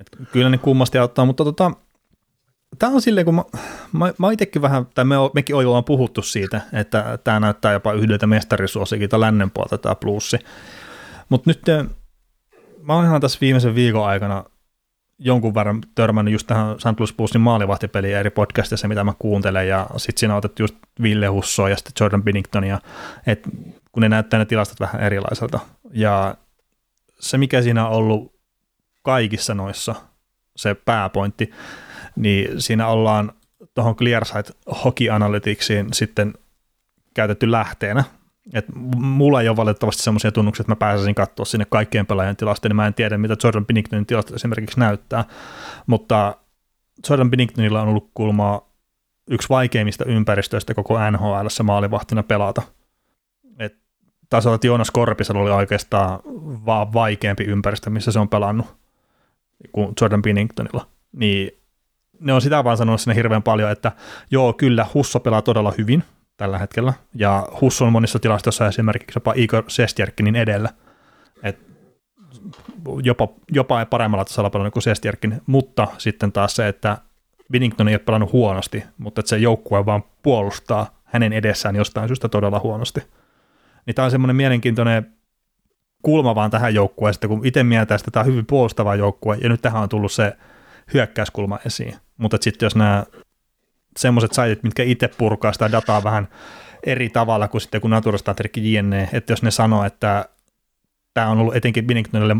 Et kyllä ne kummasti auttaa, mutta tota, tämä on silleen, kun mä, mä, mä itsekin vähän, tai me, mekin ollaan puhuttu siitä, että tämä näyttää jopa yhdeltä mestarisuosikilta lännen puolta tämä plussi. Mutta nyt mä oon ihan tässä viimeisen viikon aikana jonkun verran törmännyt just tähän St. Louis Bluesin maalivahtipeliä eri podcastissa, mitä mä kuuntelen, ja sitten siinä on otettu just Ville Husso ja sitten Jordan Binningtonia, että kun ne näyttää ne tilastot vähän erilaiselta. Ja se, mikä siinä on ollut kaikissa noissa, se pääpointti, niin siinä ollaan tuohon ClearSight Hockey Analyticsiin sitten käytetty lähteenä. Et mulla ei ole valitettavasti semmoisia tunnuksia, että mä pääsisin katsoa sinne kaikkien pelaajien tilastoja, niin mä en tiedä, mitä Jordan Binningtonin tilasto esimerkiksi näyttää, mutta Jordan Binningtonilla on ollut kulmaa yksi vaikeimmista ympäristöistä koko NHL maalivahtina pelata. Taas että Joonas Korpisella oli oikeastaan vaan vaikeampi ympäristö, missä se on pelannut kuin Jordan Binningtonilla. Niin ne on sitä vaan sanonut sinne hirveän paljon, että joo, kyllä, Husso pelaa todella hyvin tällä hetkellä, ja Husso on monissa tilastoissa esimerkiksi jopa Igor Sestjerkinin edellä, et jopa, jopa paremmalla tasolla pelannut kuin Sestjerkin, mutta sitten taas se, että Binnington ei ole pelannut huonosti, mutta että se joukkue vaan puolustaa hänen edessään jostain syystä todella huonosti. Niin tämä on semmoinen mielenkiintoinen kulma vaan tähän joukkueeseen, kun itse mietitään, että tämä on hyvin puolustava joukkue, ja nyt tähän on tullut se hyökkäyskulma esiin. Mutta sitten jos nämä semmoiset saitit, mitkä itse purkaa sitä dataa vähän eri tavalla kuin sitten kun Naturastatrikki JNE, että jos ne sanoo, että tämä on ollut etenkin Binningtonille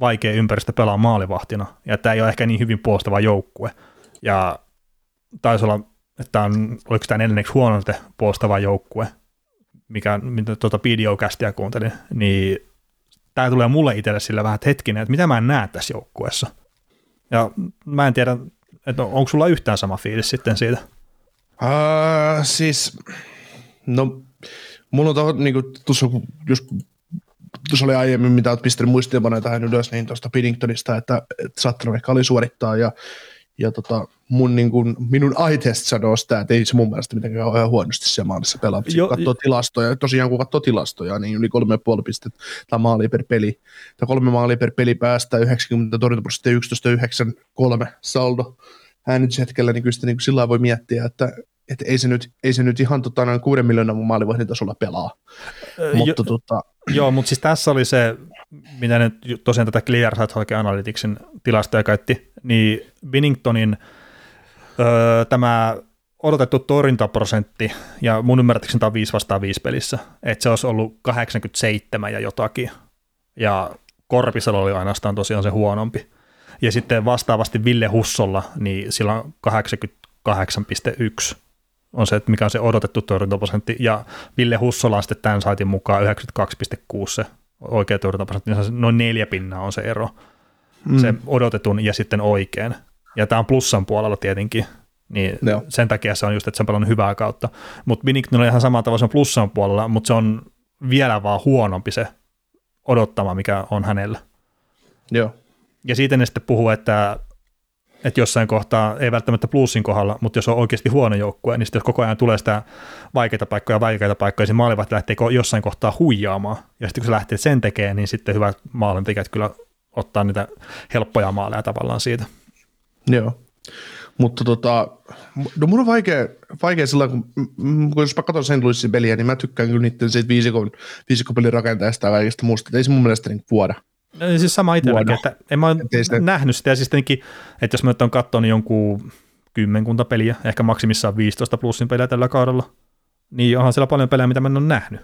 vaikea ympäristö pelaa maalivahtina, ja tämä ei ole ehkä niin hyvin puolustava joukkue, ja taisi olla, että on, oliko tämä neljänneksi huono puolustava joukkue, mikä, mitä tuota PDO-kästiä kuuntelin, niin tämä tulee mulle itselle sillä vähän, että hetkinen, että mitä mä en näe tässä joukkueessa – ja mä en tiedä, että onko sulla yhtään sama fiilis sitten siitä? Uh, siis, no, mulla on tuohon, niin tuossa, just tuossa oli aiemmin, mitä olet pistänyt muistiinpanoja tähän ylös, niin tuosta Piddingtonista, että, että ehkä oli suorittaa, ja ja tota, mun, niin kuin, minun eye-test sanoo sitä, että ei se mun mielestä mitenkään ole ihan huonosti siellä maalissa pelaa. Jo, katsoo tilastoja, tosiaan kun katsoo tilastoja, niin yli kolme puoli pistettä tai maali per peli. Tai kolme maalia per peli päästä 90 torjuntaprosenttia 11 9 3 saldo äänityshetkellä, niin kyllä sitä niin sillä voi miettiä, että että ei se nyt, ei se nyt ihan tota, noin kuuden miljoonan maalivahdin tasolla pelaa. Öö, mutta, jo, tota... Joo, mutta siis tässä oli se, mitä nyt tosiaan tätä Clear Sight Analyticsin tilastoja käytti, niin Binningtonin öö, tämä odotettu torjuntaprosentti, ja mun ymmärtääkseni tämä on 5 vastaan 5 pelissä, että se olisi ollut 87 ja jotakin, ja Korpisella oli ainoastaan tosiaan se huonompi. Ja sitten vastaavasti Ville Hussolla, niin sillä on 88,1 on se, että mikä on se odotettu torjuntaprosentti, ja Ville Hussola sitten tämän saitin mukaan 92,6 se oikea torjuntaprosentti, niin noin neljä pinnaa on se ero, mm. se odotetun ja sitten oikein. Ja tämä on plussan puolella tietenkin, niin Joo. sen takia se on just, että se on pelannut hyvää kautta. Mutta Binnington on ihan samalla tavalla, se on plussan puolella, mutta se on vielä vaan huonompi se odottama, mikä on hänellä. Joo. Ja siitä ne sitten puhuu, että että jossain kohtaa, ei välttämättä plussin kohdalla, mutta jos on oikeasti huono joukkue, niin sitten jos koko ajan tulee sitä vaikeita paikkoja, vaikeita paikkoja, niin maalivahti lähtee jossain kohtaa huijaamaan, ja sitten kun se lähtee sen tekemään, niin sitten hyvät maalintekijät kyllä ottaa niitä helppoja maaleja tavallaan siitä. Joo, mutta tota, no mun on vaikea, vaikea sillä kun, kun jos mä katson sen Louisin peliä, niin mä tykkään kyllä niiden siitä viisikon, viisikopelin rakentajasta ja kaikesta muusta, ei se mun mielestä niin vuoda. Siis sama itselläkin, että en mä ole sitä... nähnyt sitä, ja siis tietenkin, että jos mä nyt on katsonut niin jonkun kymmenkunta peliä, ehkä maksimissaan 15 plussin peliä tällä kaudella, niin onhan siellä paljon pelejä, mitä mä en ole nähnyt.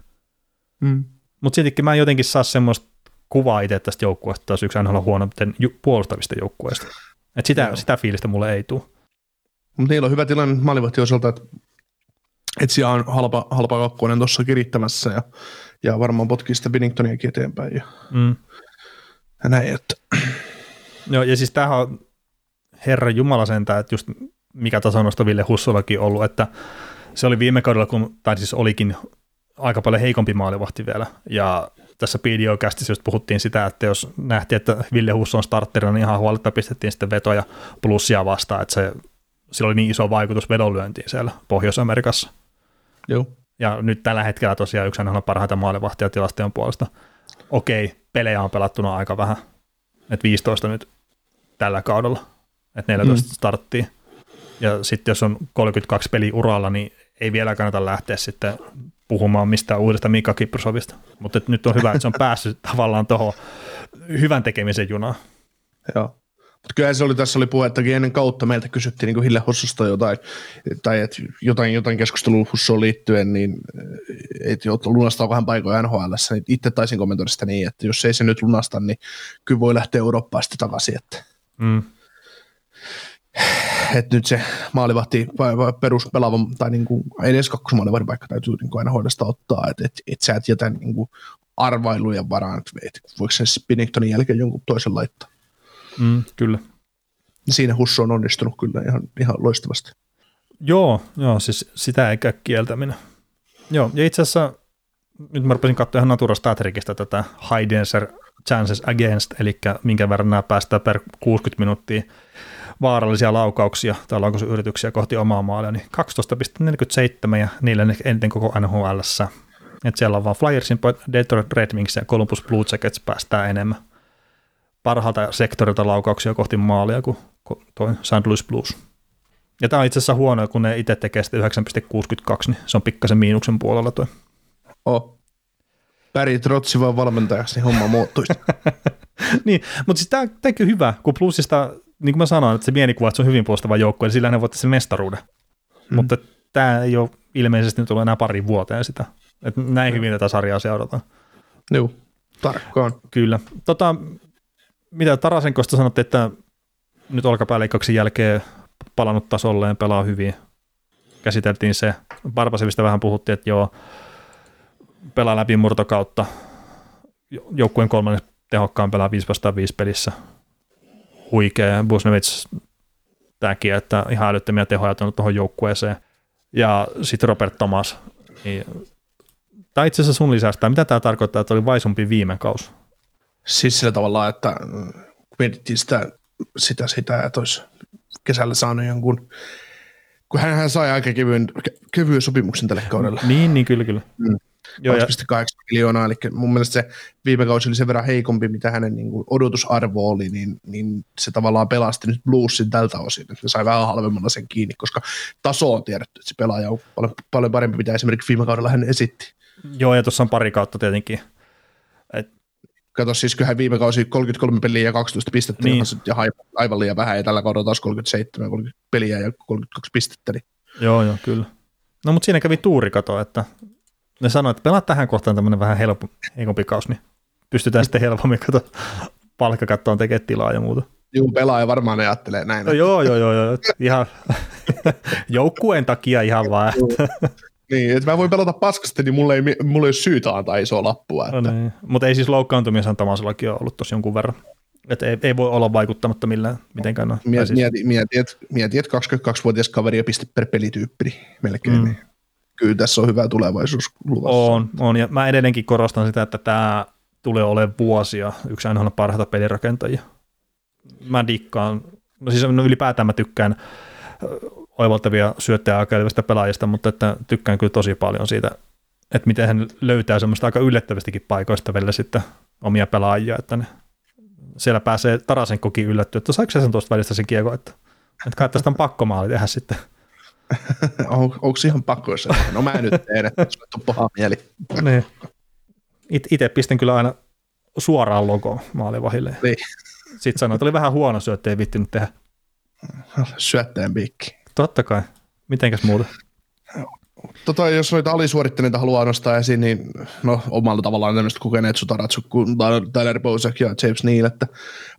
Mm. Mutta sittenkin mä en jotenkin saa semmoista kuvaa itse tästä joukkueesta, taas yksi aina huonommin puolustavista joukkueista. Et sitä, sitä fiilistä mulle ei tule. Mutta niillä on hyvä tilanne maalivahti osalta, että et siellä on halpa, halpa kakkonen tuossa kirittämässä ja, ja varmaan potkii sitä Binningtoniakin eteenpäin. Ja, mm ja näin, että. Joo, ja siis tämähän on Herran Jumala sentään, että just mikä tasonosto Ville Hussollakin ollut, että se oli viime kaudella, kun, tai siis olikin aika paljon heikompi maalivahti vielä, ja tässä PDO-kästissä just puhuttiin sitä, että jos nähtiin, että Ville Husso on starterina, niin ihan huoletta pistettiin sitten vetoja plussia vastaan, että se, sillä oli niin iso vaikutus vedonlyöntiin siellä Pohjois-Amerikassa. Joo. Ja nyt tällä hetkellä tosiaan yksi on parhaita maalivahtia tilastojen puolesta. Okei, pelejä on pelattuna aika vähän, että 15 nyt tällä kaudella, että 14 mm. starttiin. Ja sitten jos on 32 peli uralla, niin ei vielä kannata lähteä sitten puhumaan mistään uudesta Mika Kiprosovista. Mutta nyt on hyvä, että se on päässyt tavallaan tuohon hyvän tekemisen junaan. Joo. Mutta kyllä se oli, tässä oli puhettakin ennen kautta, meiltä kysyttiin niin kuin Hille Hossusta jotain, tai et jotain, jotain keskustelua Hussoon liittyen, niin että lunastaako hän paikoja NHL, niin itse taisin kommentoida sitä niin, että jos ei se nyt lunasta, niin kyllä voi lähteä Eurooppaan sitten takaisin, että mm että nyt se maalivahti peruspelaava, tai niin kuin, ei edes kakkosmaalivahdin paikka täytyy niin kuin aina hoidosta ottaa, että et, et sä et jätä niin kuin arvailujen varaan, että et, voiko se Spinningtonin jälkeen jonkun toisen laittaa. Mm, kyllä. Siinä Husso on onnistunut kyllä ihan, ihan loistavasti. Joo, joo, siis sitä ei käy kieltäminen. Joo, ja itse asiassa nyt mä rupesin katsoa ihan Natura Statrikista tätä High Denser Chances Against, eli minkä verran nämä päästään per 60 minuuttia vaarallisia laukauksia tai laukausyrityksiä kohti omaa maalia, niin 12,47 ja niillä eniten koko nhl Et siellä on vaan Flyersin, Detroit Red Wings ja Columbus Blue Jackets päästää enemmän parhaalta sektorilta laukauksia kohti maalia kuin toi St. Louis Blues. Ja tämä on itse asiassa huono, kun ne itse tekee sitten 9,62, niin se on pikkasen miinuksen puolella tuo. Oh. Päri Trotsi vaan valmentajaksi, niin homma muuttuisi. niin, mutta siis tämä on hyvä, kun plussista niin kuin mä sanoin, että se mielikuva, että se on hyvin puolustava joukkue, eli sillä ne voitte sen mestaruuden. Hmm. Mutta tämä ei ole ilmeisesti nyt ollut enää pari vuoteen sitä. Että näin hyvin tätä sarjaa seurataan. Joo, tarkkaan. Kyllä. Tota, mitä Tarasenkosta sanotte, että nyt olkapääleikkauksen jälkeen palannut tasolleen, pelaa hyvin. Käsiteltiin se. Barbasevista vähän puhuttiin, että joo, pelaa läpi murtokautta. Joukkueen kolmannen tehokkaan pelaa 5 vastaan 5 pelissä huikea. Busnevits tämäkin, että ihan älyttömiä tehoja tuohon joukkueeseen. Ja sitten Robert Thomas. Niin, tai itse asiassa sun lisästä, mitä tämä tarkoittaa, että oli vaisumpi viime kausi? Siis sillä tavalla, että mietittiin sitä, sitä, sitä että olisi kesällä saanut jonkun, kun hän, hän sai aika kevyen, kevyen sopimuksen tälle kaudelle. Niin, niin kyllä, kyllä. Mm. 2,8 miljoonaa, eli mun mielestä se viime kausi oli sen verran heikompi, mitä hänen niin kuin odotusarvo oli, niin, niin se tavallaan pelasti nyt Bluesin tältä osin, että sai vähän halvemmalla sen kiinni, koska taso on tiedetty, että se pelaaja on paljon, paljon parempi, mitä esimerkiksi viime kaudella hän esitti. Joo, ja tuossa on pari kautta tietenkin. Kato siis kyllähän viime kausi 33 peliä ja 12 pistettä, niin. ja aivan liian vähän, ja tällä kaudella taas 37 30 peliä ja 32 pistettä. Niin. Joo, joo, kyllä. No mutta siinä kävi tuuri kato, että ne sanoi, että pelaa tähän kohtaan tämmöinen vähän helppo, heikompi kaus, niin pystytään sitten helpommin kato palkkakattoon tekemään tilaa ja muuta. Joo, pelaaja varmaan ne ajattelee näin. No, joo, joo, joo, joo. Ihan joukkueen takia ihan vaan. Niin, että mä voin pelata paskasti, niin mulla ei, mulla ei ole syytä antaa isoa lappua. Että. No niin. Mutta ei siis loukkaantumisen Tamasellakin ole ollut tosi jonkun verran. Että ei, ei, voi olla vaikuttamatta millään mitenkään. No. Mieti, siis... mieti, mieti, että, mieti, että 22-vuotias kaveri ja piste per pelityyppi, melkein. Mm. Niin kyllä tässä on hyvä tulevaisuus luvassa. On, on, ja mä edelleenkin korostan sitä, että tämä tulee olemaan vuosia yksi aina parhaita pelirakentajia. Mä dikkaan, no siis no ylipäätään mä tykkään oivaltavia syöttäjä aikaa pelaajista, mutta että tykkään kyllä tosi paljon siitä, että miten hän löytää semmoista aika yllättävistäkin paikoista välillä sitten omia pelaajia, että ne, siellä pääsee Tarasenkokin yllättyä, että saiko se sen tuosta välistä sen kiekko, että, että kai tästä on pakko maali tehdä sitten. on, onko ihan pakko, jos no mä en nyt tee, että sulle on paha mieli. niin. It, itse pistän kyllä aina suoraan logo maalivahille. Niin. Sitten sanoin, että oli vähän huono syöttö, ei vittinyt tehdä. Syöttäjän piikki. Totta kai. Mitenkäs muuta? Tota, jos noita alisuorittaneita haluaa nostaa esiin, niin no, omalla tavallaan tämmöistä kokeneet sutaratsut kuin Tyler Bozak ja James Neal, että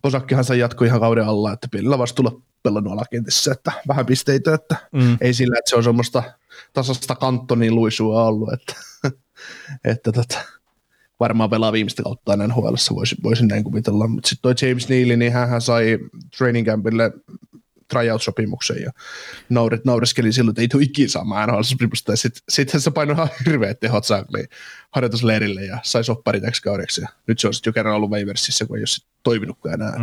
Bozakkihan sai jatkoi ihan kauden alla, että pienellä vastuulla pelannut alakentissä, että vähän pisteitä, että mm. ei sillä, että se on semmoista tasasta kantonin luisua ollut, että, että tota, varmaan pelaa viimeistä kautta NHL, voisin, voisin näin kuvitella, mutta sitten toi James Neal, niin hän sai training campille tryout-sopimuksen ja nauret, naureskeli silloin, että ei tule ikinä saamaan NHL-sopimusta. Ja sitten sit se painoi ihan hirveät tehot saakliin harjoitusleirille ja sai soppari täksi kaudeksi. Ja nyt se on sitten jo kerran ollut Waiversissä, kun ei ole toiminutkaan enää.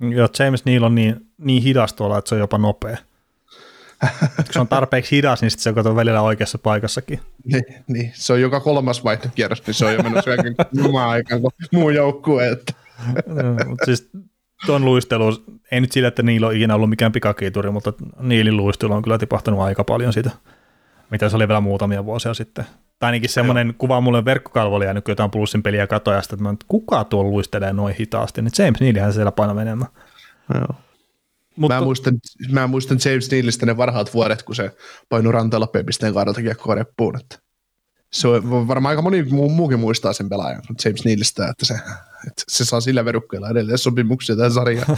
Mm. Joo, James Neal on niin, niin hidas tuolla, että se on jopa nopea. kun se on tarpeeksi hidas, niin sitten se on välillä oikeassa paikassakin. Niin, niin, se on joka kolmas vaihtokierros, niin se on jo mennyt syökin aikaan kuin muu joukkue. Että. no, mutta siis tuon luistelu, ei nyt sillä, että niillä on ikinä ollut mikään pikakiituri, mutta niilin luistelu on kyllä tipahtanut aika paljon siitä, mitä se oli vielä muutamia vuosia sitten. Tai ainakin semmoinen kuva mulle verkkokalvolla jäänyt, kun jotain plussin peliä katojasta, että, että kuka tuo luistelee noin hitaasti, niin James Nealihän siellä painaa menemään. Joo. Mutta, mä, muistan, mä muistan James Nealista ne varhaat vuodet, kun se painui ranteella pisteen kaadalta kiekkoa reppuun. Että se on varmaan aika moni muu, muukin muistaa sen pelaajan, James Nealista, että se, että se saa sillä verukkeella edelleen sopimuksia tähän sarjaan.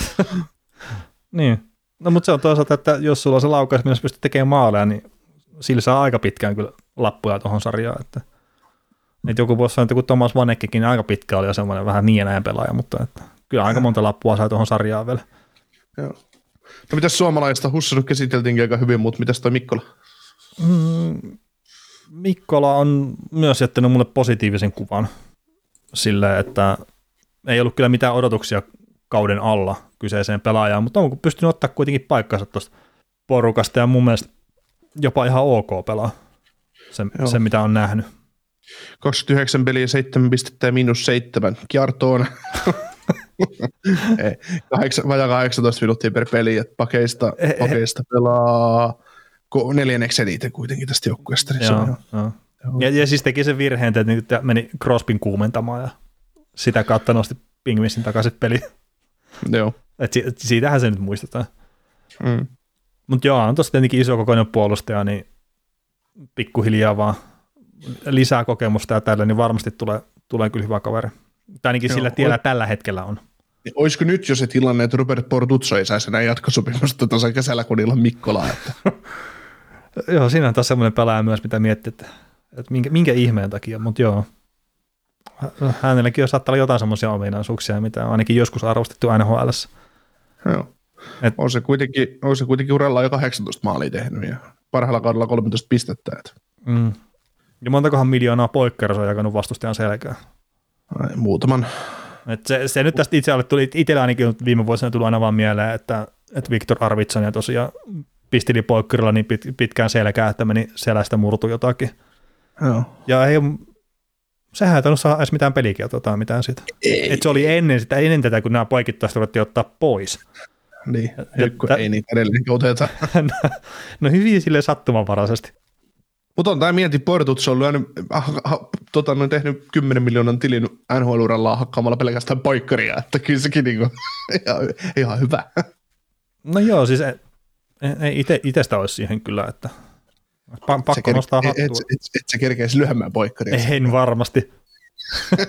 niin. No mutta se on toisaalta, että jos sulla on se laukaus, millä pystyt tekemään maaleja, niin sillä saa aika pitkään kyllä lappuja tuohon sarjaan. Että, että joku voisi sanoa, että kun Thomas Vanekkikin aika pitkä oli jo semmoinen vähän niin ja pelaaja, mutta että, kyllä aika monta lappua sai tuohon sarjaan vielä. Joo. No mitäs suomalaista? Hussarut käsiteltiinkin aika hyvin, mutta mitäs toi Mikkola? Mm, Mikkola on myös jättänyt mulle positiivisen kuvan sille, että ei ollut kyllä mitään odotuksia kauden alla kyseiseen pelaajaan, mutta on pystynyt ottaa kuitenkin paikkansa tuosta porukasta ja mun mielestä jopa ihan ok pelaa sen, sen mitä on nähnyt. 29 peliä, 7 pistettä ja miinus 7. Kjartoon. vajaa 18 minuuttia per peli, että pakeista, pakeista pelaa neljänneksi eniten kuitenkin tästä joukkueesta. Niin joo, joo. Ja, ja, siis teki sen virheen, että meni Crospin kuumentamaan ja sitä kautta nosti Pingvissin takaisin peli. Joo. Et si- siitähän se nyt muistetaan. Mm. Mutta joo, on tosiaan tietenkin iso kokoinen puolustaja, niin pikkuhiljaa vaan lisää kokemusta ja tällä, niin varmasti tulee, tulee kyllä hyvä kaveri. Tai ainakin joo, sillä tiellä o- tällä hetkellä on. Niin olisiko nyt jo se tilanne, että Robert Portuzzo ei saisi enää jatkosopimusta tuossa kesällä, kun niillä on Mikkola? Että... joo, siinä on taas semmoinen pelaaja myös, mitä miettii, että, että minkä, minkä ihmeen takia, mutta joo. Hänelläkin on saattaa olla jotain semmoisia ominaisuuksia, mitä on ainakin joskus arvostettu NHL. Joo. Et, on, se kuitenkin, on se kuitenkin uralla jo 18 maalia tehnyt ja parhaalla kaudella 13 pistettä. Et. Mm. Ja montakohan miljoonaa poikkeus on jakanut vastustajan selkään? Ai, muutaman. Et se, se, nyt tästä itse tuli, itsellä ainakin viime vuosina tuli aina vaan mieleen, että, että Viktor Arvitson ja tosiaan pistili poikkerilla niin pit, pitkään selkää, että meni selästä murtu jotakin. Joo. Ja ei, sehän ei saada edes mitään pelikieltoa tai mitään siitä. Ei. Et se oli ennen, sitä, ennen tätä, kun nämä poikittaiset ruvettiin ottaa pois. Niin, nyt kun ei niitä edelleen oteta. no, no hyvin sille sattumanvaraisesti. Mutta on tämä mieti, Portuts on lyönyt, ah, ah, tota, on tehnyt 10 miljoonan tilin NHL-uralla hakkaamalla pelkästään paikkaria, että kyllä sekin niinku, ihan, ihan hyvä. No joo, siis ei, ite, itestä olisi siihen kyllä, että pa, pakko ker- nostaa hattua. Et, et, et, et sä kerkeisi lyömään poikkaria. En varmasti.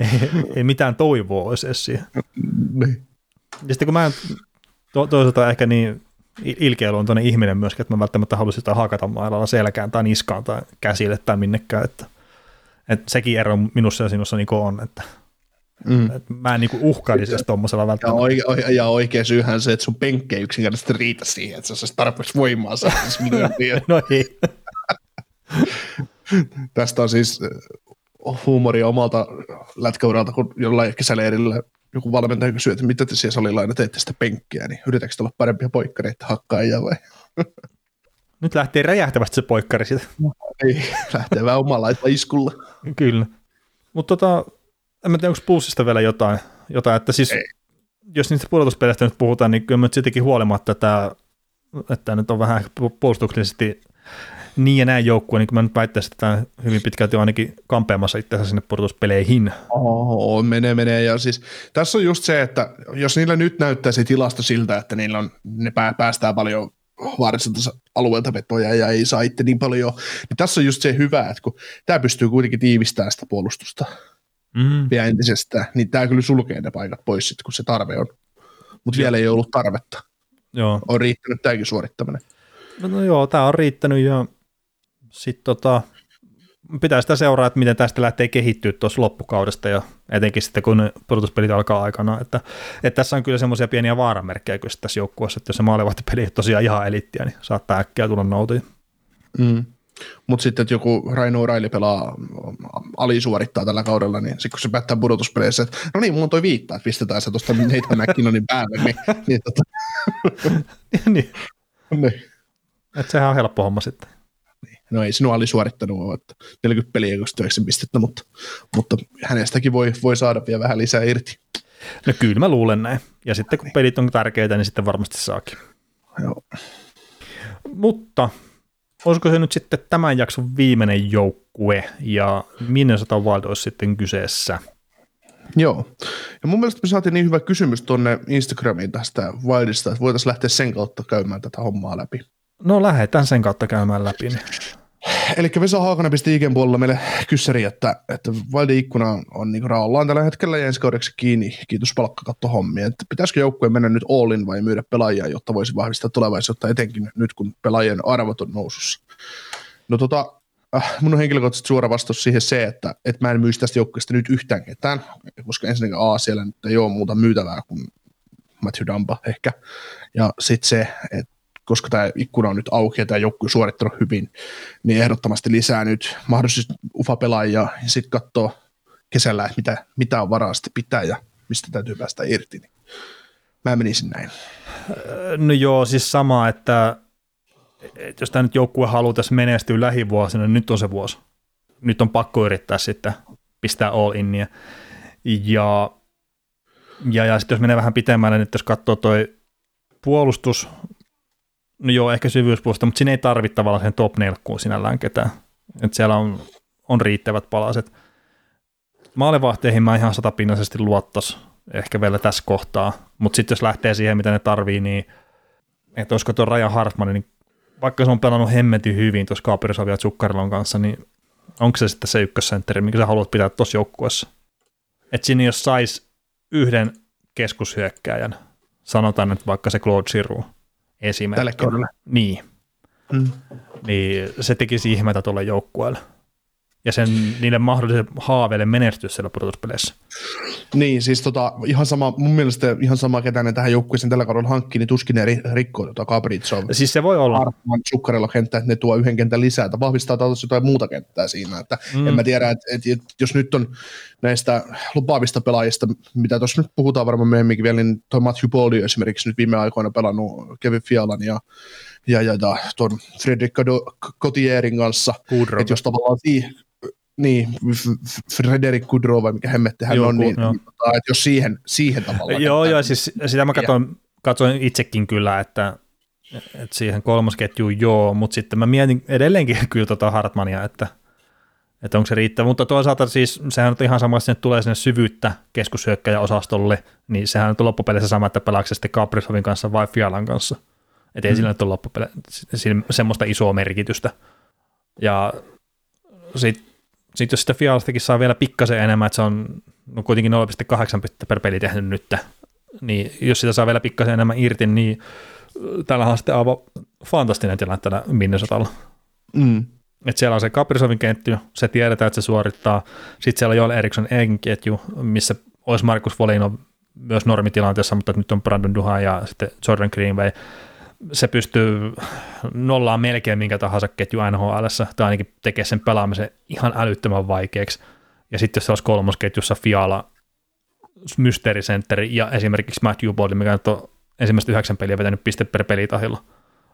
ei, ei, mitään toivoa olisi edes siihen. Niin. Ja sitten kun mä en to, toisaalta ehkä niin ilkeäluontoinen ihminen myöskin, että mä välttämättä haluaisin sitä hakata mailalla selkään tai niskaan tai käsille tai minnekään, että, että sekin ero minussa ja sinussa niin on, että, mm. mä en niin uhkailisi tuommoisella välttämättä. Ja, oike, ja oikea syyhän se, että sun penkki ei yksinkertaisesti riitä siihen, että se olisi tarpeeksi voimaa no ei. Tästä on siis huumoria omalta lätkäuralta, kun jollain kesäleirillä joku valmentaja kysyy, että mitä te siellä salilla aina teette sitä penkkiä, niin yritätkö olla parempia poikkareita hakkaajia vai? Nyt lähtee räjähtävästi se poikkari siitä. Ei, lähtee vähän omalla iskulla. Kyllä. Mutta tota, en tiedä, onko puussista vielä jotain, jotain että siis, Ei. jos niistä pudotuspeleistä nyt puhutaan, niin kyllä sittenkin huolimatta, että, että nyt on vähän puolustuksellisesti niin ja näin joukkue, niin kuin mä nyt väittäisin, että tämä hyvin pitkälti on ainakin kampeamassa itseänsä sinne pudotuspeleihin. Oh, menee, menee. Ja siis, tässä on just se, että jos niillä nyt näyttää se tilasto siltä, että niillä on, ne päästään paljon vaaralliselta alueelta vetoja ja ei saa itse niin paljon, niin tässä on just se hyvä, että kun tämä pystyy kuitenkin tiivistämään sitä puolustusta mm. vielä entisestään, niin tämä kyllä sulkee ne paikat pois sitten, kun se tarve on. Mutta vielä ei ollut tarvetta. Joo. On riittänyt tämäkin suorittaminen. No, no joo, tämä on riittänyt ja sitten tota, pitää sitä seuraa, että miten tästä lähtee kehittyä tuossa loppukaudesta ja etenkin sitten kun pudotuspelit alkaa aikana, että, että tässä on kyllä semmoisia pieniä vaaramerkkejä kyllä tässä joukkueessa, että jos se maalivahtipeli ei tosiaan ihan elittiä, niin saattaa äkkiä tulla noutuja. Mm. Mutta sitten, että joku Raino Raili pelaa, alisuorittaa tällä kaudella, niin sitten kun se päättää pudotuspeleissä, että no niin, mulla on toi viittaa, että pistetään se tuosta Nathan McKinnonin päälle, niin, niin, tota. niin. niin. Että sehän on helppo homma sitten. Niin. No ei sinua alisuorittanut että 40 peliä 29 pistettä, mutta, mutta hänestäkin voi, voi saada vielä vähän lisää irti. No kyllä mä luulen näin. Ja sitten kun niin. pelit on tärkeitä, niin sitten varmasti saakin. Joo. Mutta olisiko se nyt sitten tämän jakson viimeinen joukkue ja Minnesota Wild olisi sitten kyseessä? Joo. Ja mun mielestä me saatiin niin hyvä kysymys tuonne Instagramiin tästä Wildista, että voitaisiin lähteä sen kautta käymään tätä hommaa läpi. No lähdetään sen kautta käymään läpi. Niin. Eli Vesa Haakana pisti IGN puolella meille kyssäri, että, että Wildin ikkuna on, niin raollaan tällä hetkellä ja ensi kaudeksi kiinni, kiitos palkkakattohommia. Että pitäisikö joukkueen mennä nyt all in vai myydä pelaajia, jotta voisi vahvistaa tulevaisuutta etenkin nyt, kun pelaajien arvot on nousussa. No tota, äh, mun on henkilökohtaisesti suora vastaus siihen se, että, että mä en myisi tästä joukkueesta nyt yhtään ketään, koska ensinnäkin A, siellä nyt ei ole muuta myytävää kuin Matthew Dampa ehkä. Ja sitten se, että koska tämä ikkuna on nyt auki ja tämä joukku on suorittanut hyvin, niin ehdottomasti lisää nyt mahdollisesti UFA-pelaajia ja sitten katsoa kesällä, että mitä, mitä on varaa sitten pitää ja mistä täytyy päästä irti. Niin mä menisin näin. No joo, siis sama, että, että jos tämä nyt joukkue haluaa tässä menestyä lähivuosina, niin nyt on se vuosi. Nyt on pakko yrittää sitten pistää all innia. Ja, ja, ja sitten jos menee vähän pitemmälle, niin jos katsoo toi puolustus, no joo, ehkä syvyyspuolesta, mutta siinä ei tarvitse tavallaan sen top 4 sinällään ketään. että siellä on, on riittävät palaset. Maalevahteihin mä ihan satapinnaisesti luottas ehkä vielä tässä kohtaa, mutta sitten jos lähtee siihen, mitä ne tarvii, niin että olisiko tuo Raja Hartman, niin vaikka se on pelannut hemmetin hyvin tuossa Kaapirisovia Tsukkarilon kanssa, niin onko se sitten se ykkössentteri, mikä sä haluat pitää tuossa joukkueessa? Että siinä jos sais yhden keskushyökkääjän, sanotaan nyt vaikka se Claude Giroux, esimerkki. Tälle kaudelle. Niin. Mm. Niin se tekisi ihmeitä tuolle joukkueelle ja sen, niille mahdollisen haaveille menestys siellä pudotuspeleissä. Niin, siis tota, ihan sama, mun mielestä ihan sama, ketä ne tähän joukkueeseen tällä kaudella hankkii, niin tuskin ne rikkoo tota Gabritsov. Siis se voi olla. Arman sukkarilla kenttä, että ne tuo yhden kentän lisää, että vahvistaa taas jotain muuta kenttää siinä, että mm. en mä tiedä, että, että, että, jos nyt on näistä lupaavista pelaajista, mitä tuossa nyt puhutaan varmaan myöhemminkin vielä, niin tuo Matthew Boldy esimerkiksi nyt viime aikoina pelannut Kevin Fialan ja ja, ja, ja tuon Fredrik Cotierin kanssa, että jos tavallaan siihen, niin, Frederik Kudrow vai mikä hemmetti hän on, niin, niin että jos siihen, siihen tavallaan. Joo, joo, siis sitä mä katsoin, katsoin itsekin kyllä, että, että siihen kolmosketjuun joo, mutta sitten mä mietin edelleenkin kyllä tota Hartmania, että, että onko se riittävä, mutta toisaalta siis sehän on ihan sama, että tulee sinne syvyyttä keskushyökkäjäosastolle, niin sehän on loppupeleissä sama, että pelaako sitten Kaprizovin kanssa vai Fialan kanssa. Että ei mm. sillä nyt ole loppupeleissä semmoista isoa merkitystä. Ja sitten sitten jos sitä Fialastakin saa vielä pikkasen enemmän, että se on no kuitenkin 0,8 pittä per peli tehnyt nyt, niin jos sitä saa vielä pikkasen enemmän irti, niin tällä on sitten aivan fantastinen tilanne tällä Minnesotalla. Mm. Et siellä on se Kaprizovin kentty, se tiedetään, että se suorittaa. Sitten siellä on Joel Eriksson ketju, missä olisi Markus Volino myös normitilanteessa, mutta nyt on Brandon Duhan ja sitten Jordan Greenway se pystyy nollaan melkein minkä tahansa ketju NHL, tai ainakin tekee sen pelaamisen ihan älyttömän vaikeaksi. Ja sitten jos se olisi kolmosketjussa Fiala, mysteerisentteri ja esimerkiksi Matthew Boldy, mikä on ensimmäistä yhdeksän peliä vetänyt piste per pelitahilla.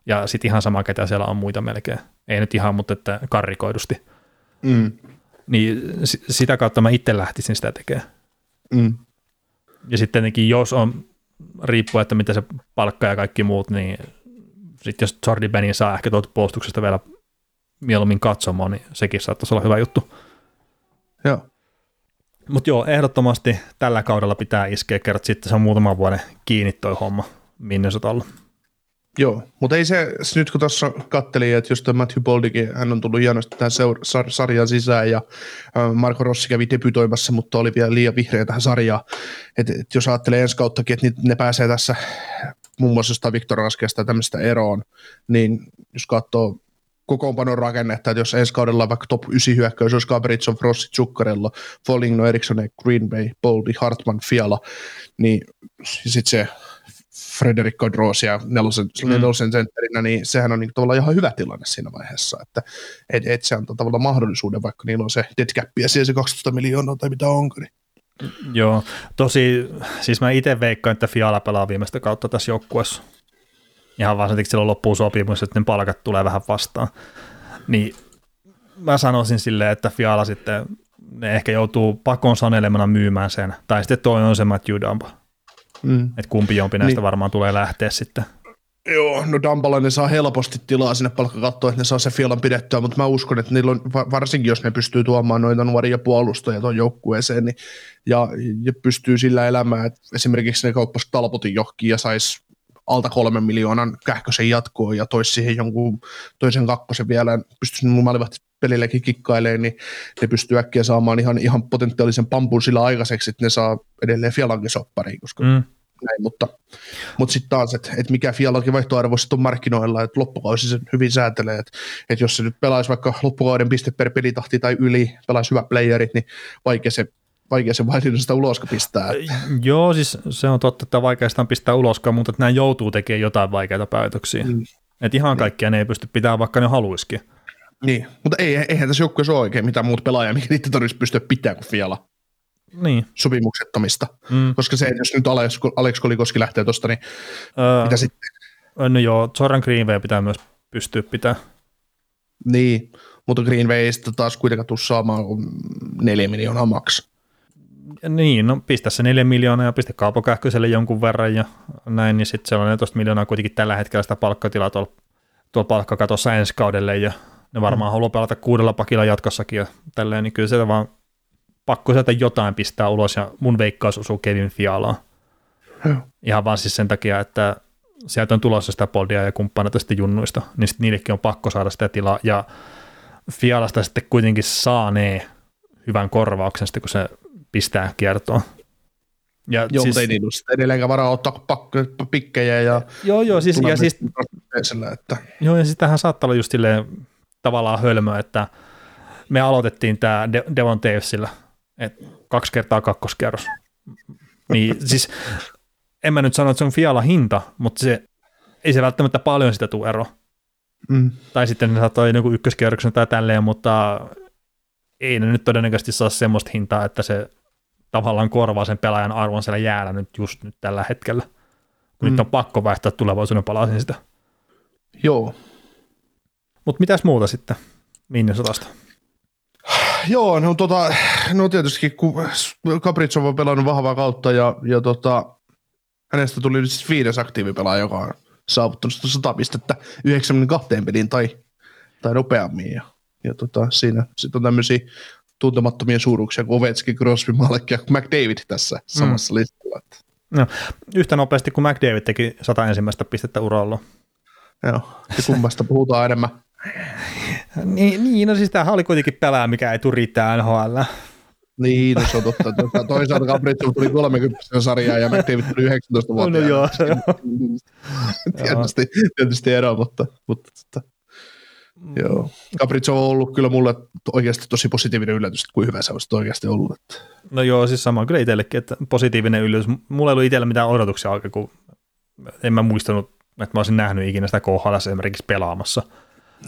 Ja sitten ihan sama, ketä siellä on muita melkein. Ei nyt ihan, mutta että karrikoidusti. Mm. Niin sitä kautta mä itse lähtisin sitä tekemään. Mm. Ja sitten tietenkin, jos on riippuu, että mitä se palkka ja kaikki muut, niin sitten jos Jordi Benin saa ehkä tuolta puolustuksesta vielä mieluummin katsomaan, niin sekin saattaisi olla hyvä juttu. Joo. Mutta joo, ehdottomasti tällä kaudella pitää iskeä kerran, sitten se on muutaman vuoden kiinni toi homma Minnesotalla. Joo, mutta ei se, nyt kun tuossa katteli, että just Matthew Boldikin, hän on tullut hienosti tähän seur- sar- sarjan sisään ja Marko Rossi kävi debytoimassa, mutta oli vielä liian vihreä tähän sarjaan. Et, et jos ajattelee ensi kauttakin, että ne pääsee tässä muun muassa jostain Viktor Raskeasta tämmöistä eroon, niin jos katsoo kokoonpanon rakennetta, että jos ensi kaudella vaikka top 9 hyökkäys olisi Gabrielson, Frossi, Zuccarello, Foligno, Eriksson, Green Bay, Boldi, Hartman, Fiala, niin sitten se Frederico Drosia nelosen, mm. nelosen sentterinä, niin sehän on niin tavallaan ihan hyvä tilanne siinä vaiheessa, että et, et se antaa tavallaan mahdollisuuden, vaikka niillä on se dead cap ja siellä se 12 miljoonaa tai mitä onko. Niin. Joo, tosi, siis mä itse veikkaan, että Fiala pelaa viimeistä kautta tässä joukkueessa. Ihan vaan sen, että on loppuun sopimus, että ne palkat tulee vähän vastaan. Niin mä sanoisin silleen, että Fiala sitten ne ehkä joutuu pakon sanelemana myymään sen, tai sitten toi on se Matthew Dumba Mm. Että kumpi jompi näistä niin. varmaan tulee lähteä sitten. Joo, no Dampalla ne saa helposti tilaa sinne palkkakattoon, että ne saa se fialan pidettyä, mutta mä uskon, että niillä on, varsinkin jos ne pystyy tuomaan noita nuoria puolustajia tuon joukkueeseen, niin, ja, ja, pystyy sillä elämään, että esimerkiksi ne kauppasi Talpotin johkiin ja saisi alta kolmen miljoonan kähkösen jatkoon ja toisi siihen jonkun toisen kakkosen vielä, pystyisi maalivahti pelilläkin kikkailemaan, niin ne pystyy äkkiä saamaan ihan, ihan potentiaalisen pampun sillä aikaiseksi, että ne saa edelleen Fialankin soppariin, koska mm. näin, mutta, mutta sitten taas, että, että mikä Fialankin vaihtoarvo sitten on markkinoilla, että loppukausi sen hyvin säätelee, että, että jos se nyt pelaisi vaikka loppukauden piste per pelitahti tai yli, pelaisi hyvät playerit, niin vaikea se vaikea se vaihdosta ulos pistää. Joo, siis se on totta, että vaikeasta pistää ulos, mutta että nämä joutuu tekemään jotain vaikeita päätöksiä. Mm. Että ihan kaikkia ne ei pysty pitämään, vaikka ne haluisikin. Niin, mutta ei, eihän tässä joukkueessa ole oikein mitään muut pelaajia, mikä niitä tarvitsisi pystyä pitämään kuin Fiala. Niin. Sopimuksettomista. Mm. Koska se, jos nyt Alex, Alex Kolikoski lähtee tuosta, niin öö, mitä sitten? No joo, Jordan Greenway pitää myös pystyä pitämään. Niin, mutta Greenwayista taas kuitenkaan tuu saamaan neljä miljoonaa maks. Niin, no pistä se neljä miljoonaa ja pistä kaupakähköiselle jonkun verran ja näin, niin sitten se on 14 miljoonaa kuitenkin tällä hetkellä sitä palkkatilaa tuolla, tuolla palkkakatossa ensi kaudelle ja ne varmaan mm. haluaa pelata kuudella pakilla jatkossakin ja tälleen, niin kyllä se vaan pakko sieltä jotain pistää ulos ja mun veikkaus osuu Kevin Fialaan. Hmm. Ihan vaan siis sen takia, että sieltä on tulossa sitä podia ja kumppaneita sitten junnuista, niin sitten niillekin on pakko saada sitä tilaa ja Fialasta sitten kuitenkin saanee hyvän korvauksen sitten, kun se pistää kiertoon. Ja joo, siis, mutta ei niin edelleenkään varaa ottaa pakko, pikkejä ja joo, joo, siis, ja siis, että. joo, ja sitähän saattaa olla just silleen tavallaan hölmö, että me aloitettiin tämä De- Devon Tavesillä, että kaksi kertaa kakkoskerros. Niin siis en mä nyt sano, että se on Fiala hinta, mutta se, ei se välttämättä paljon sitä tule ero. Mm. Tai sitten ne saattaa joku ykköskierroksen tai tälleen, mutta ei ne nyt todennäköisesti saa semmoista hintaa, että se tavallaan korvaa sen pelaajan arvon siellä jäällä nyt just nyt tällä hetkellä. Kun mm. nyt on pakko vaihtaa tulevaisuuden palasin sitä. Joo, mutta mitäs muuta sitten Minnesotasta? Joo, no, tota, no tietysti kun Capriccio on pelannut vahvaa kautta ja, ja tota, hänestä tuli nyt siis viides aktiivipelaaja, joka on saavuttanut 100 pistettä 92 peliin tai, tai nopeammin. Ja, ja tota, siinä sitten on tämmöisiä tuntemattomia suuruuksia kuin Ovechkin, Crosby, Malek ja McDavid tässä samassa mm. listalla. No, yhtä nopeasti kuin McDavid teki 100 ensimmäistä pistettä uralla. Joo, ja kummasta puhutaan enemmän. Niin, niin, no siis tämähän oli kuitenkin pelää, mikä ei tule riittää NHL. Niin, no se on totta. Toisaalta Capriccio tuli 30 sarjaa ja McDavid tuli 19 vuotta. No, joo. tietysti, tietysti ero, mutta, mutta mutta mm. Joo. Capriccio on ollut kyllä mulle oikeasti tosi positiivinen yllätys, että kuinka hyvä se olisi oikeasti ollut. Että. No joo, siis sama kyllä itsellekin, että positiivinen yllätys. Mulla ei ollut itsellä mitään odotuksia oikein, kun en mä muistanut, että mä olisin nähnyt ikinä sitä KHL esimerkiksi pelaamassa –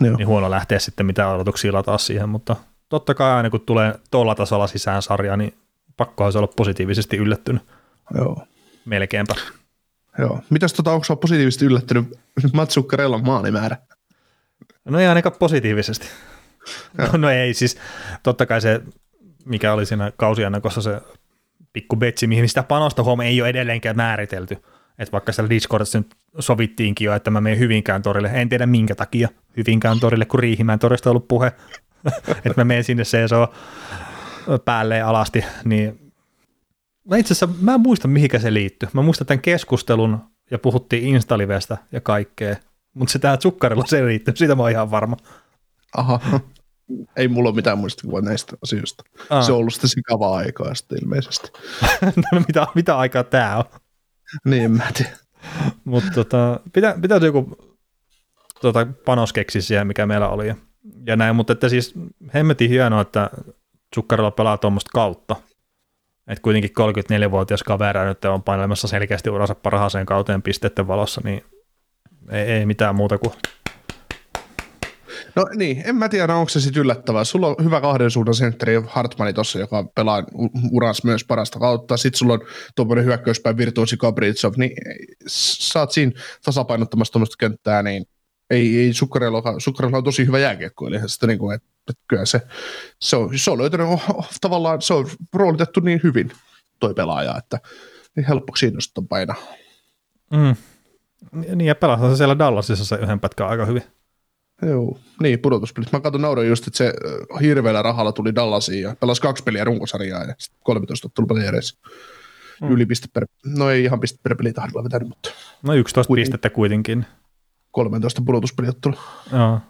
Joo. niin huono lähteä sitten mitä odotuksia lataa siihen, mutta totta kai aina kun tulee tuolla tasolla sisään sarja, niin pakkohan se olla positiivisesti yllättynyt. Joo. Melkeinpä. Joo. Mitäs tota, onko se positiivisesti yllättynyt Matsukkarellan maalimäärä? No ei ainakaan positiivisesti. no, no, ei, siis totta kai se, mikä oli siinä kausiannakossa se pikku betsi, mihin sitä panosta huom ei ole edelleenkään määritelty. Että vaikka siellä Discordissa nyt sovittiinkin jo, että mä menen Hyvinkään torille, en tiedä minkä takia Hyvinkään torille, kun Riihimään torista on ollut puhe, että mä menen sinne seisoo päälleen alasti, niin mä itse asiassa, mä en muista mihinkä se liittyy. Mä muistan tämän keskustelun ja puhuttiin Instalivestä ja kaikkea, mutta se tähän Tsukkarilla se liittyy, siitä mä oon ihan varma. Aha, ei mulla ole mitään muistikuvaa näistä asioista. Aa. Se on ollut sitä sikavaa aikaa sitten ilmeisesti. no mitä, mitä aikaa tää on? Niin, mä tiedän. Mutta tota, pitää, pitää joku tuota, panoskeksi siihen, mikä meillä oli. Ja, näin, mutta että siis hemmetin hienoa, että Zuccarello pelaa tuommoista kautta. Että kuitenkin 34-vuotias kaveri nyt on painelemassa selkeästi uransa parhaaseen kauteen pisteiden valossa, niin ei, ei mitään muuta kuin No niin, en mä tiedä, onko se sitten yllättävää. Sulla on hyvä kahden suunnan sentteri Hartmani tuossa, joka pelaa uras myös parasta kautta. Sitten sulla on tuommoinen hyökkäyspäin virtuosi Gabritsov, niin sä oot siinä tasapainottamassa tuommoista kenttää, niin ei, ei Sukkarella on tosi hyvä jääkiekko, eli sitä niin kuin, että, että kyllä se, se, on, se on löytänyt oh, oh, tavallaan, se on roolitettu niin hyvin toi pelaaja, että niin helpoksi innostaa painaa. Mm. Niin ja pelasi se siellä Dallasissa se yhden pätkän aika hyvin. Joo, niin pudotuspelit. Mä katson nauroin just, että se hirveällä rahalla tuli Dallasiin ja pelasi kaksi peliä runkosarjaa ja 13 ottelu edes. Mm. Yli piste per, no ei ihan piste per peli tahdilla vetänyt, mutta. No 11 kuitenkin. pistettä kuitenkin. 13 pudotuspeliottelu. Joo.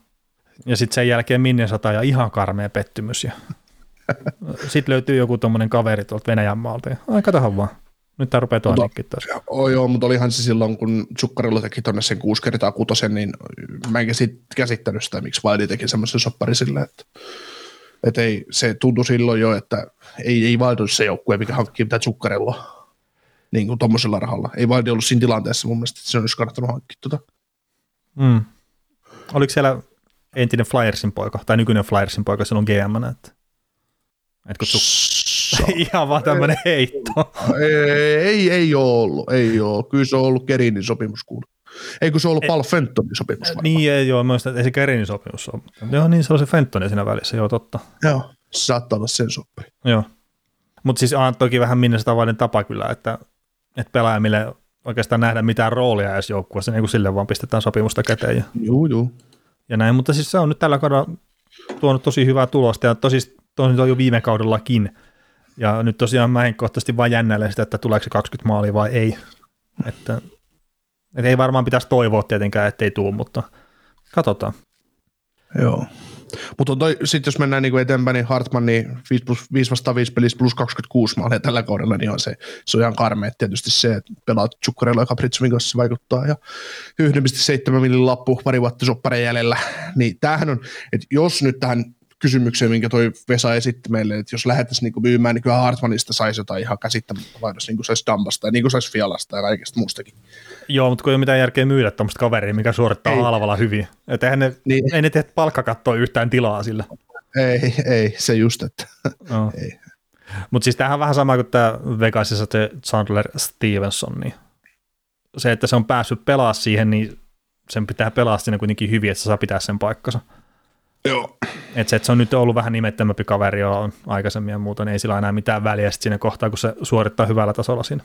Ja sitten sen jälkeen Minnesota ja ihan karmea pettymys. Ja... sitten löytyy joku tuommoinen kaveri tuolta Venäjän maalta. Ja, ai katohan vaan. Nyt tämä rupeaa toinenkin taas. Oh, joo, mutta olihan se silloin, kun Tsukkarilla teki tuonne sen kuusi kertaa kutosen, niin mä en käsittänyt sitä, miksi Wildi teki semmoisen soppari sille, että, että ei, se tuntui silloin jo, että ei, ei Wildi se joukkue, mikä hankkii mitään Tsukkarilla niin kuin tuommoisella rahalla. Ei Wildi ollut siinä tilanteessa mun mielestä, että se olisi kannattanut hankkia tuota. Mm. Oliko siellä entinen Flyersin poika, tai nykyinen Flyersin poika silloin GM, että, että kun Ihan vaan tämmöinen heitto. Ei, ei, ei ole ollut, ei ole. Kyllä se on ollut Kerinin sopimus kuulu. Ei kun se on ollut Paul Fentonin sopimus varmaan. Niin ei joo, myös ei se Kerinin sopimus ole. Joo, niin se on se Fentoni siinä välissä, joo totta. Joo, se saattaa olla sen soppari. Joo. Mutta siis on toki vähän minne sitä tapa kyllä, että, että pelaajamille oikeastaan nähdä mitään roolia edes joukkueessa, niin kuin sille vaan pistetään sopimusta käteen. Ja, joo, joo. Ja näin, mutta siis se on nyt tällä kaudella tuonut tosi hyvää tulosta ja tosi, tosi jo viime kaudellakin – ja nyt tosiaan mä henkkohtaisesti vaan jännäilen sitä, että tuleeko se 20 maalia vai ei. Että, että ei varmaan pitäisi toivoa tietenkään, ettei tule, mutta katsotaan. Joo. Mutta sitten jos mennään niinku eteenpäin, niin Hartman niin 5, plus, 5 vastaan 5 pelissä plus 26 maalia tällä kaudella, niin on se, se on ihan karmea. Tietysti se, että pelaat Chukkarella ja Capritsovin kanssa se vaikuttaa. Ja 1,7 millin lappu pari vuotta soppareen jäljellä. Niin tämähän on, että jos nyt tähän kysymykseen, minkä toi Vesa esitti meille, että jos lähdettäisiin niinku myymään, niin kyllä Hartmanista saisi jotain ihan käsittämättä vaihdossa, niin kuin saisi Dambasta ja niin kuin saisi Fialasta ja kaikesta muustakin. Joo, mutta kun ei ole mitään järkeä myydä tuommoista kaveria, mikä suorittaa ei. halvalla hyvin. Että ne, niin. ei ne tee palkkakattoa yhtään tilaa sillä. Ei, ei, se just, että no. ei. Mutta siis tämähän on vähän sama kuin tämä Vegasissa se Chandler Stevenson, niin se, että se on päässyt pelaa siihen, niin sen pitää pelaa siinä kuitenkin hyvin, että se saa pitää sen paikkansa. Joo. Et se, että se on nyt ollut vähän nimettömämpi kaveri jo aikaisemmin ja muuta, niin ei sillä enää mitään väliä siinä kohtaa, kun se suorittaa hyvällä tasolla siinä.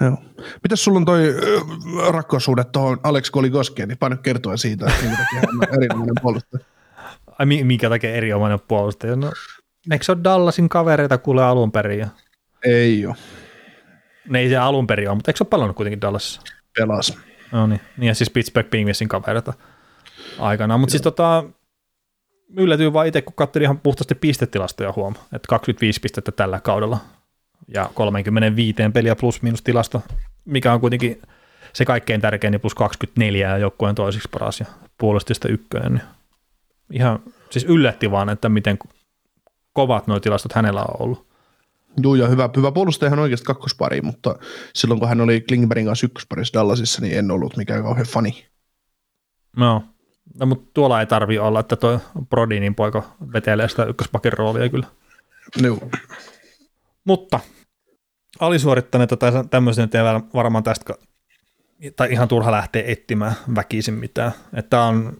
Joo. Mitäs sulla on toi äh, rakkaussuhde tuohon Alex Goligoskeen, niin paino kertoa siitä, että minkä takia hän on erinomainen puolustaja. Ai minkä takia erinomainen puolustaja? No, eikö se ole Dallasin kavereita kuule alun perin? Ei ole. Ne ei se alun perin ole, mutta eikö se ole palannut kuitenkin Dallasissa? Pelas. No niin, niin ja siis Pittsburgh Penguinsin kavereita aikanaan, mutta siis tota, yllätyin vaan itse, kun katselin ihan puhtaasti pistetilastoja huom, että 25 pistettä tällä kaudella ja 35 peliä plus miinus tilasto, mikä on kuitenkin se kaikkein tärkein, niin plus 24 ja joukkueen toiseksi paras ja puolustista ykkönen. Niin ihan siis yllätti vaan, että miten kovat nuo tilastot hänellä on ollut. Joo, ja hyvä, hyvä puolustajahan oikeasti kakkospari, mutta silloin kun hän oli Klingbergin kanssa ykkösparissa Dallasissa, niin en ollut mikään kauhean fani. No, No, mutta tuolla ei tarvi olla, että tuo Brodinin poika vetelee sitä ykköspakin roolia kyllä. No. Mutta alisuorittaneita tai tämmöisen ei varmaan tästä tai ihan turha lähteä etsimään väkisin mitään. Että tämä on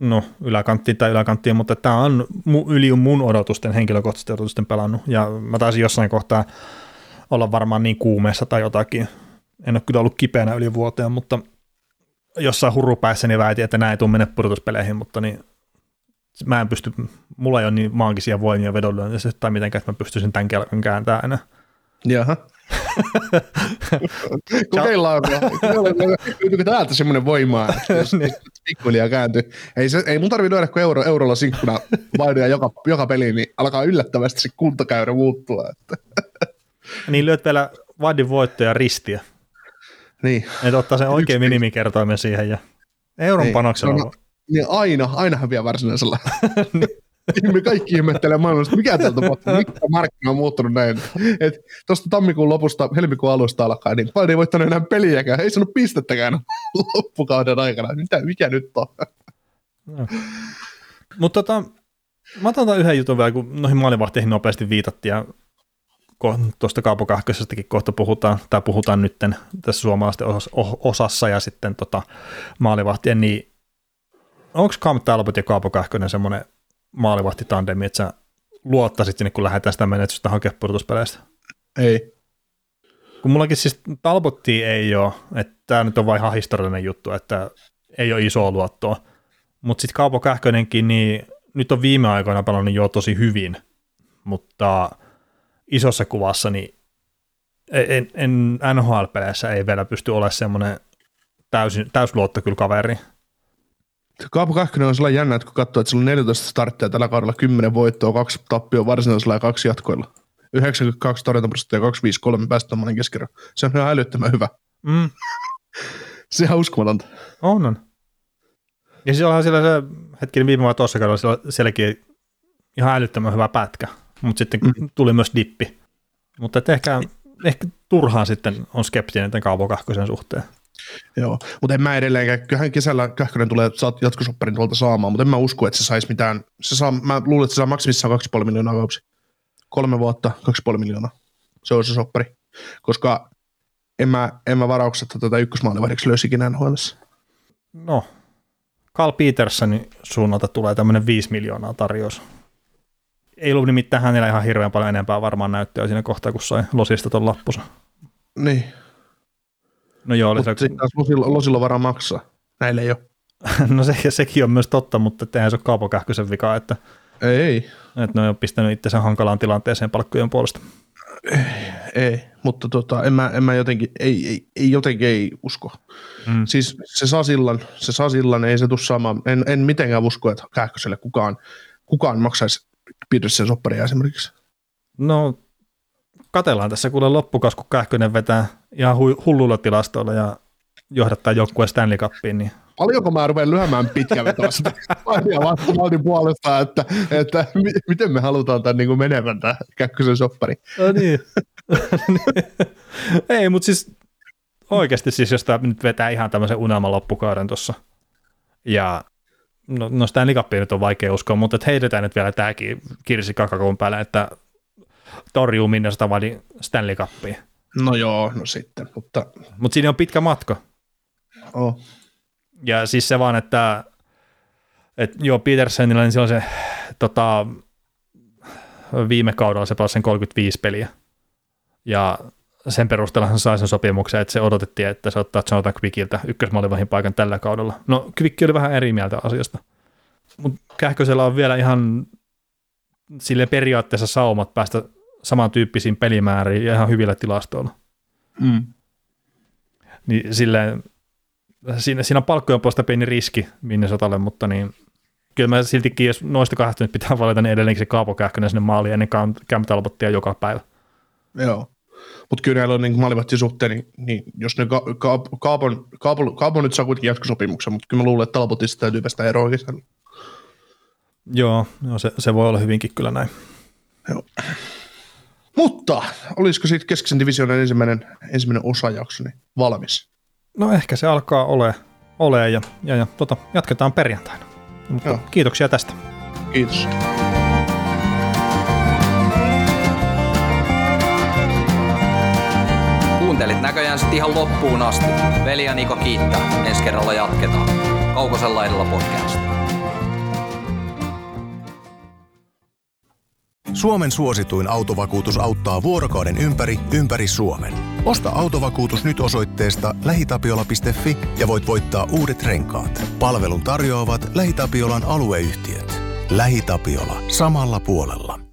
no yläkanttiin tai yläkanttiin, mutta tämä on yli mun odotusten, henkilökohtaisten odotusten pelannut. Ja mä taisin jossain kohtaa olla varmaan niin kuumeessa tai jotakin. En ole kyllä ollut kipeänä yli vuoteen, mutta jossain hurrupäässäni väitin, että näin ei tule mennä pudotuspeleihin, mutta niin mä en pysty, mulla ei ole niin maagisia voimia vedonlyönnissä tai mitenkään, että mä pystyisin tämän kelkan kääntämään enää. Jaha. Kokeillaan, löytyykö täältä semmoinen voimaa, että niin. pikkuhiljaa kääntyy. Ei, se, ei mun tarvitse lyödä kuin euro, eurolla sinkkuna vainia joka, joka peli, niin alkaa yllättävästi se kuntakäyrä muuttua. Että. niin lyöt vielä vaadin voittoja ristiä. Niin. Että ottaa sen oikein minimikertoimen siihen ja Euron Niin, panoksella. no, no, niin aina, aina häviää varsinaisella. Me kaikki ihmettelee maailmassa, mikä täältä tapahtuu, mikä markkina on muuttunut näin. Et tuosta tammikuun lopusta, helmikuun alusta alkaen, niin paljon ei voittanut enää peliäkään, ei saanut pistettäkään loppukauden aikana. Mitä, mikä nyt on? Mutta tota, mä otan tämän yhden jutun vielä, kun noihin maalivahteihin nopeasti viitattiin ja tuosta Kaapo Kahkösestäkin kohta puhutaan, tai puhutaan nytten tässä suomalaisten osassa ja sitten tota maalivahtien, niin onko Cam Talbot ja Kaapo Kähkönen semmoinen maalivahtitandemi, että sä luottaisit sinne, kun lähdetään sitä menetystä hakemaan pudotuspeleistä? Ei. Kun mullakin siis Talbotti ei ole, että tämä nyt on vain ihan historiallinen juttu, että ei ole isoa luottoa, mutta sitten Kaapo Kähkönenkin, niin nyt on viime aikoina pelannut jo tosi hyvin, mutta isossa kuvassa niin en, en NHL-peleissä ei vielä pysty olemaan semmoinen täysin, täysluotto kyllä kaveri. Kaapo Kähkönen on sellainen jännä, että kun katsoo, että sillä on 14 starttia tällä kaudella, 10 voittoa, kaksi tappioa varsinaisella ja kaksi jatkoilla. 92 torjuntaprosenttia ja 253 päästömainen keskirja. Se on ihan älyttömän hyvä. Mm, Se on uskomatonta. on, on. Ja siellä on siellä se hetken viime vai tuossa kaudella siellä, sielläkin ihan älyttömän hyvä pätkä, mutta sitten mm. tuli myös dippi. Mutta ehkä, ehkä turhaan sitten on skeptinen tämän Kahkosen suhteen. Joo, mutta en mä edelleenkään, kyllähän kesällä Kähkönen tulee saat jatkosopparin tuolta saamaan, mutta en mä usko, että se saisi mitään, se saa, mä luulen, että se saa maksimissaan 2,5 miljoonaa kausi. Kolme vuotta, 2,5 miljoonaa. Se on se soppari. Koska en mä, en mä varauksetta tätä ykkösmaalivahdeksi löysikin nhl No, Carl Petersonin suunnalta tulee tämmöinen 5 miljoonaa tarjous. Ei ollut nimittäin hänellä ihan hirveän paljon enempää varmaan näyttöä siinä kohtaa, kun sai Losista ton lappusa. Niin, No joo, oli mutta se, Losilla, Losilla varaa maksaa. Näille ei ole. no se, sekin on myös totta, mutta eihän se ole Kaapo Kähkösen vika, että, Ei, ei, että ne on pistänyt itsensä hankalaan tilanteeseen palkkojen puolesta. ei. Mutta tota, en, mä, en mä jotenkin, ei, ei, ei jotenkin ei usko. Mm. Siis se saa sillan, se saa sillan, ei se tule saamaan. En, en mitenkään usko, että Kähköselle kukaan, kukaan maksaisi Petersen sopparia esimerkiksi. No, katellaan tässä kuule loppukas, kun Kähkönen vetää ihan hu- hulluilla tilastoilla ja johdattaa joukkueen Stanley Cupiin, niin Paljonko mä rupean lyömään pitkä vetoa sitä Mania Valtin puolesta, että, että mi- miten me halutaan tämän niin kuin menevän tämä Kähkösen soppari. No niin. Ei, mutta siis oikeasti siis, jos tämä nyt vetää ihan tämmöisen unelman loppukauden tuossa. Ja no, no Stanley Cupia nyt on vaikea uskoa, mutta että heitetään nyt vielä tämäkin kirsi kakakon päälle, että torjuu Minnesota vai Stanley Cupia. No joo, no sitten, mutta Mutta siinä on pitkä matka. oh. Ja siis se vaan, että, että joo, Petersenillä niin se on se tota, viime kaudella se pelasi sen 35 peliä. Ja sen perusteella hän sai sen sopimuksen, että se odotettiin, että se ottaa Jonathan Quickiltä ykkösmaalivahin paikan tällä kaudella. No Quick oli vähän eri mieltä asiasta. Mutta Kähkösellä on vielä ihan sille periaatteessa saumat päästä samantyyppisiin pelimääriin ja ihan hyvillä tilastoilla. mm. Niin silleen, siinä, siinä on palkkojen puolesta pieni riski Minnesotalle, mutta niin, kyllä mä siltikin, jos noista kahdesta nyt pitää valita, niin edelleenkin se Kaapo Kähkönen sinne maaliin ennen Cam Talbottia joka päivä. Joo. Mutta kyllä näillä on niin maalivahtin suhteen, niin, niin, jos ne ka- ka- kaapon, kaapon, kaapon, nyt saa kuitenkin jatkosopimuksen, mutta kyllä mä luulen, että Talbotista täytyy päästä eroon. Joo, joo se, se, voi olla hyvinkin kyllä näin. Joo. Mutta olisiko sitten keskisen divisioonan ensimmäinen, ensimmäinen osajakso niin valmis? No ehkä se alkaa ole, ole ja, ja, ja tota, jatketaan perjantaina. Mutta Joo. kiitoksia tästä. Kiitos. Kuuntelit näköjään sitten ihan loppuun asti. Veli ja Niko kiittää. Ensi kerralla jatketaan. Kaukosella laidalla podcast. Suomen suosituin autovakuutus auttaa vuorokauden ympäri, ympäri Suomen. Osta autovakuutus nyt osoitteesta lähitapiola.fi ja voit voittaa uudet renkaat. Palvelun tarjoavat LähiTapiolan alueyhtiöt. LähiTapiola. Samalla puolella.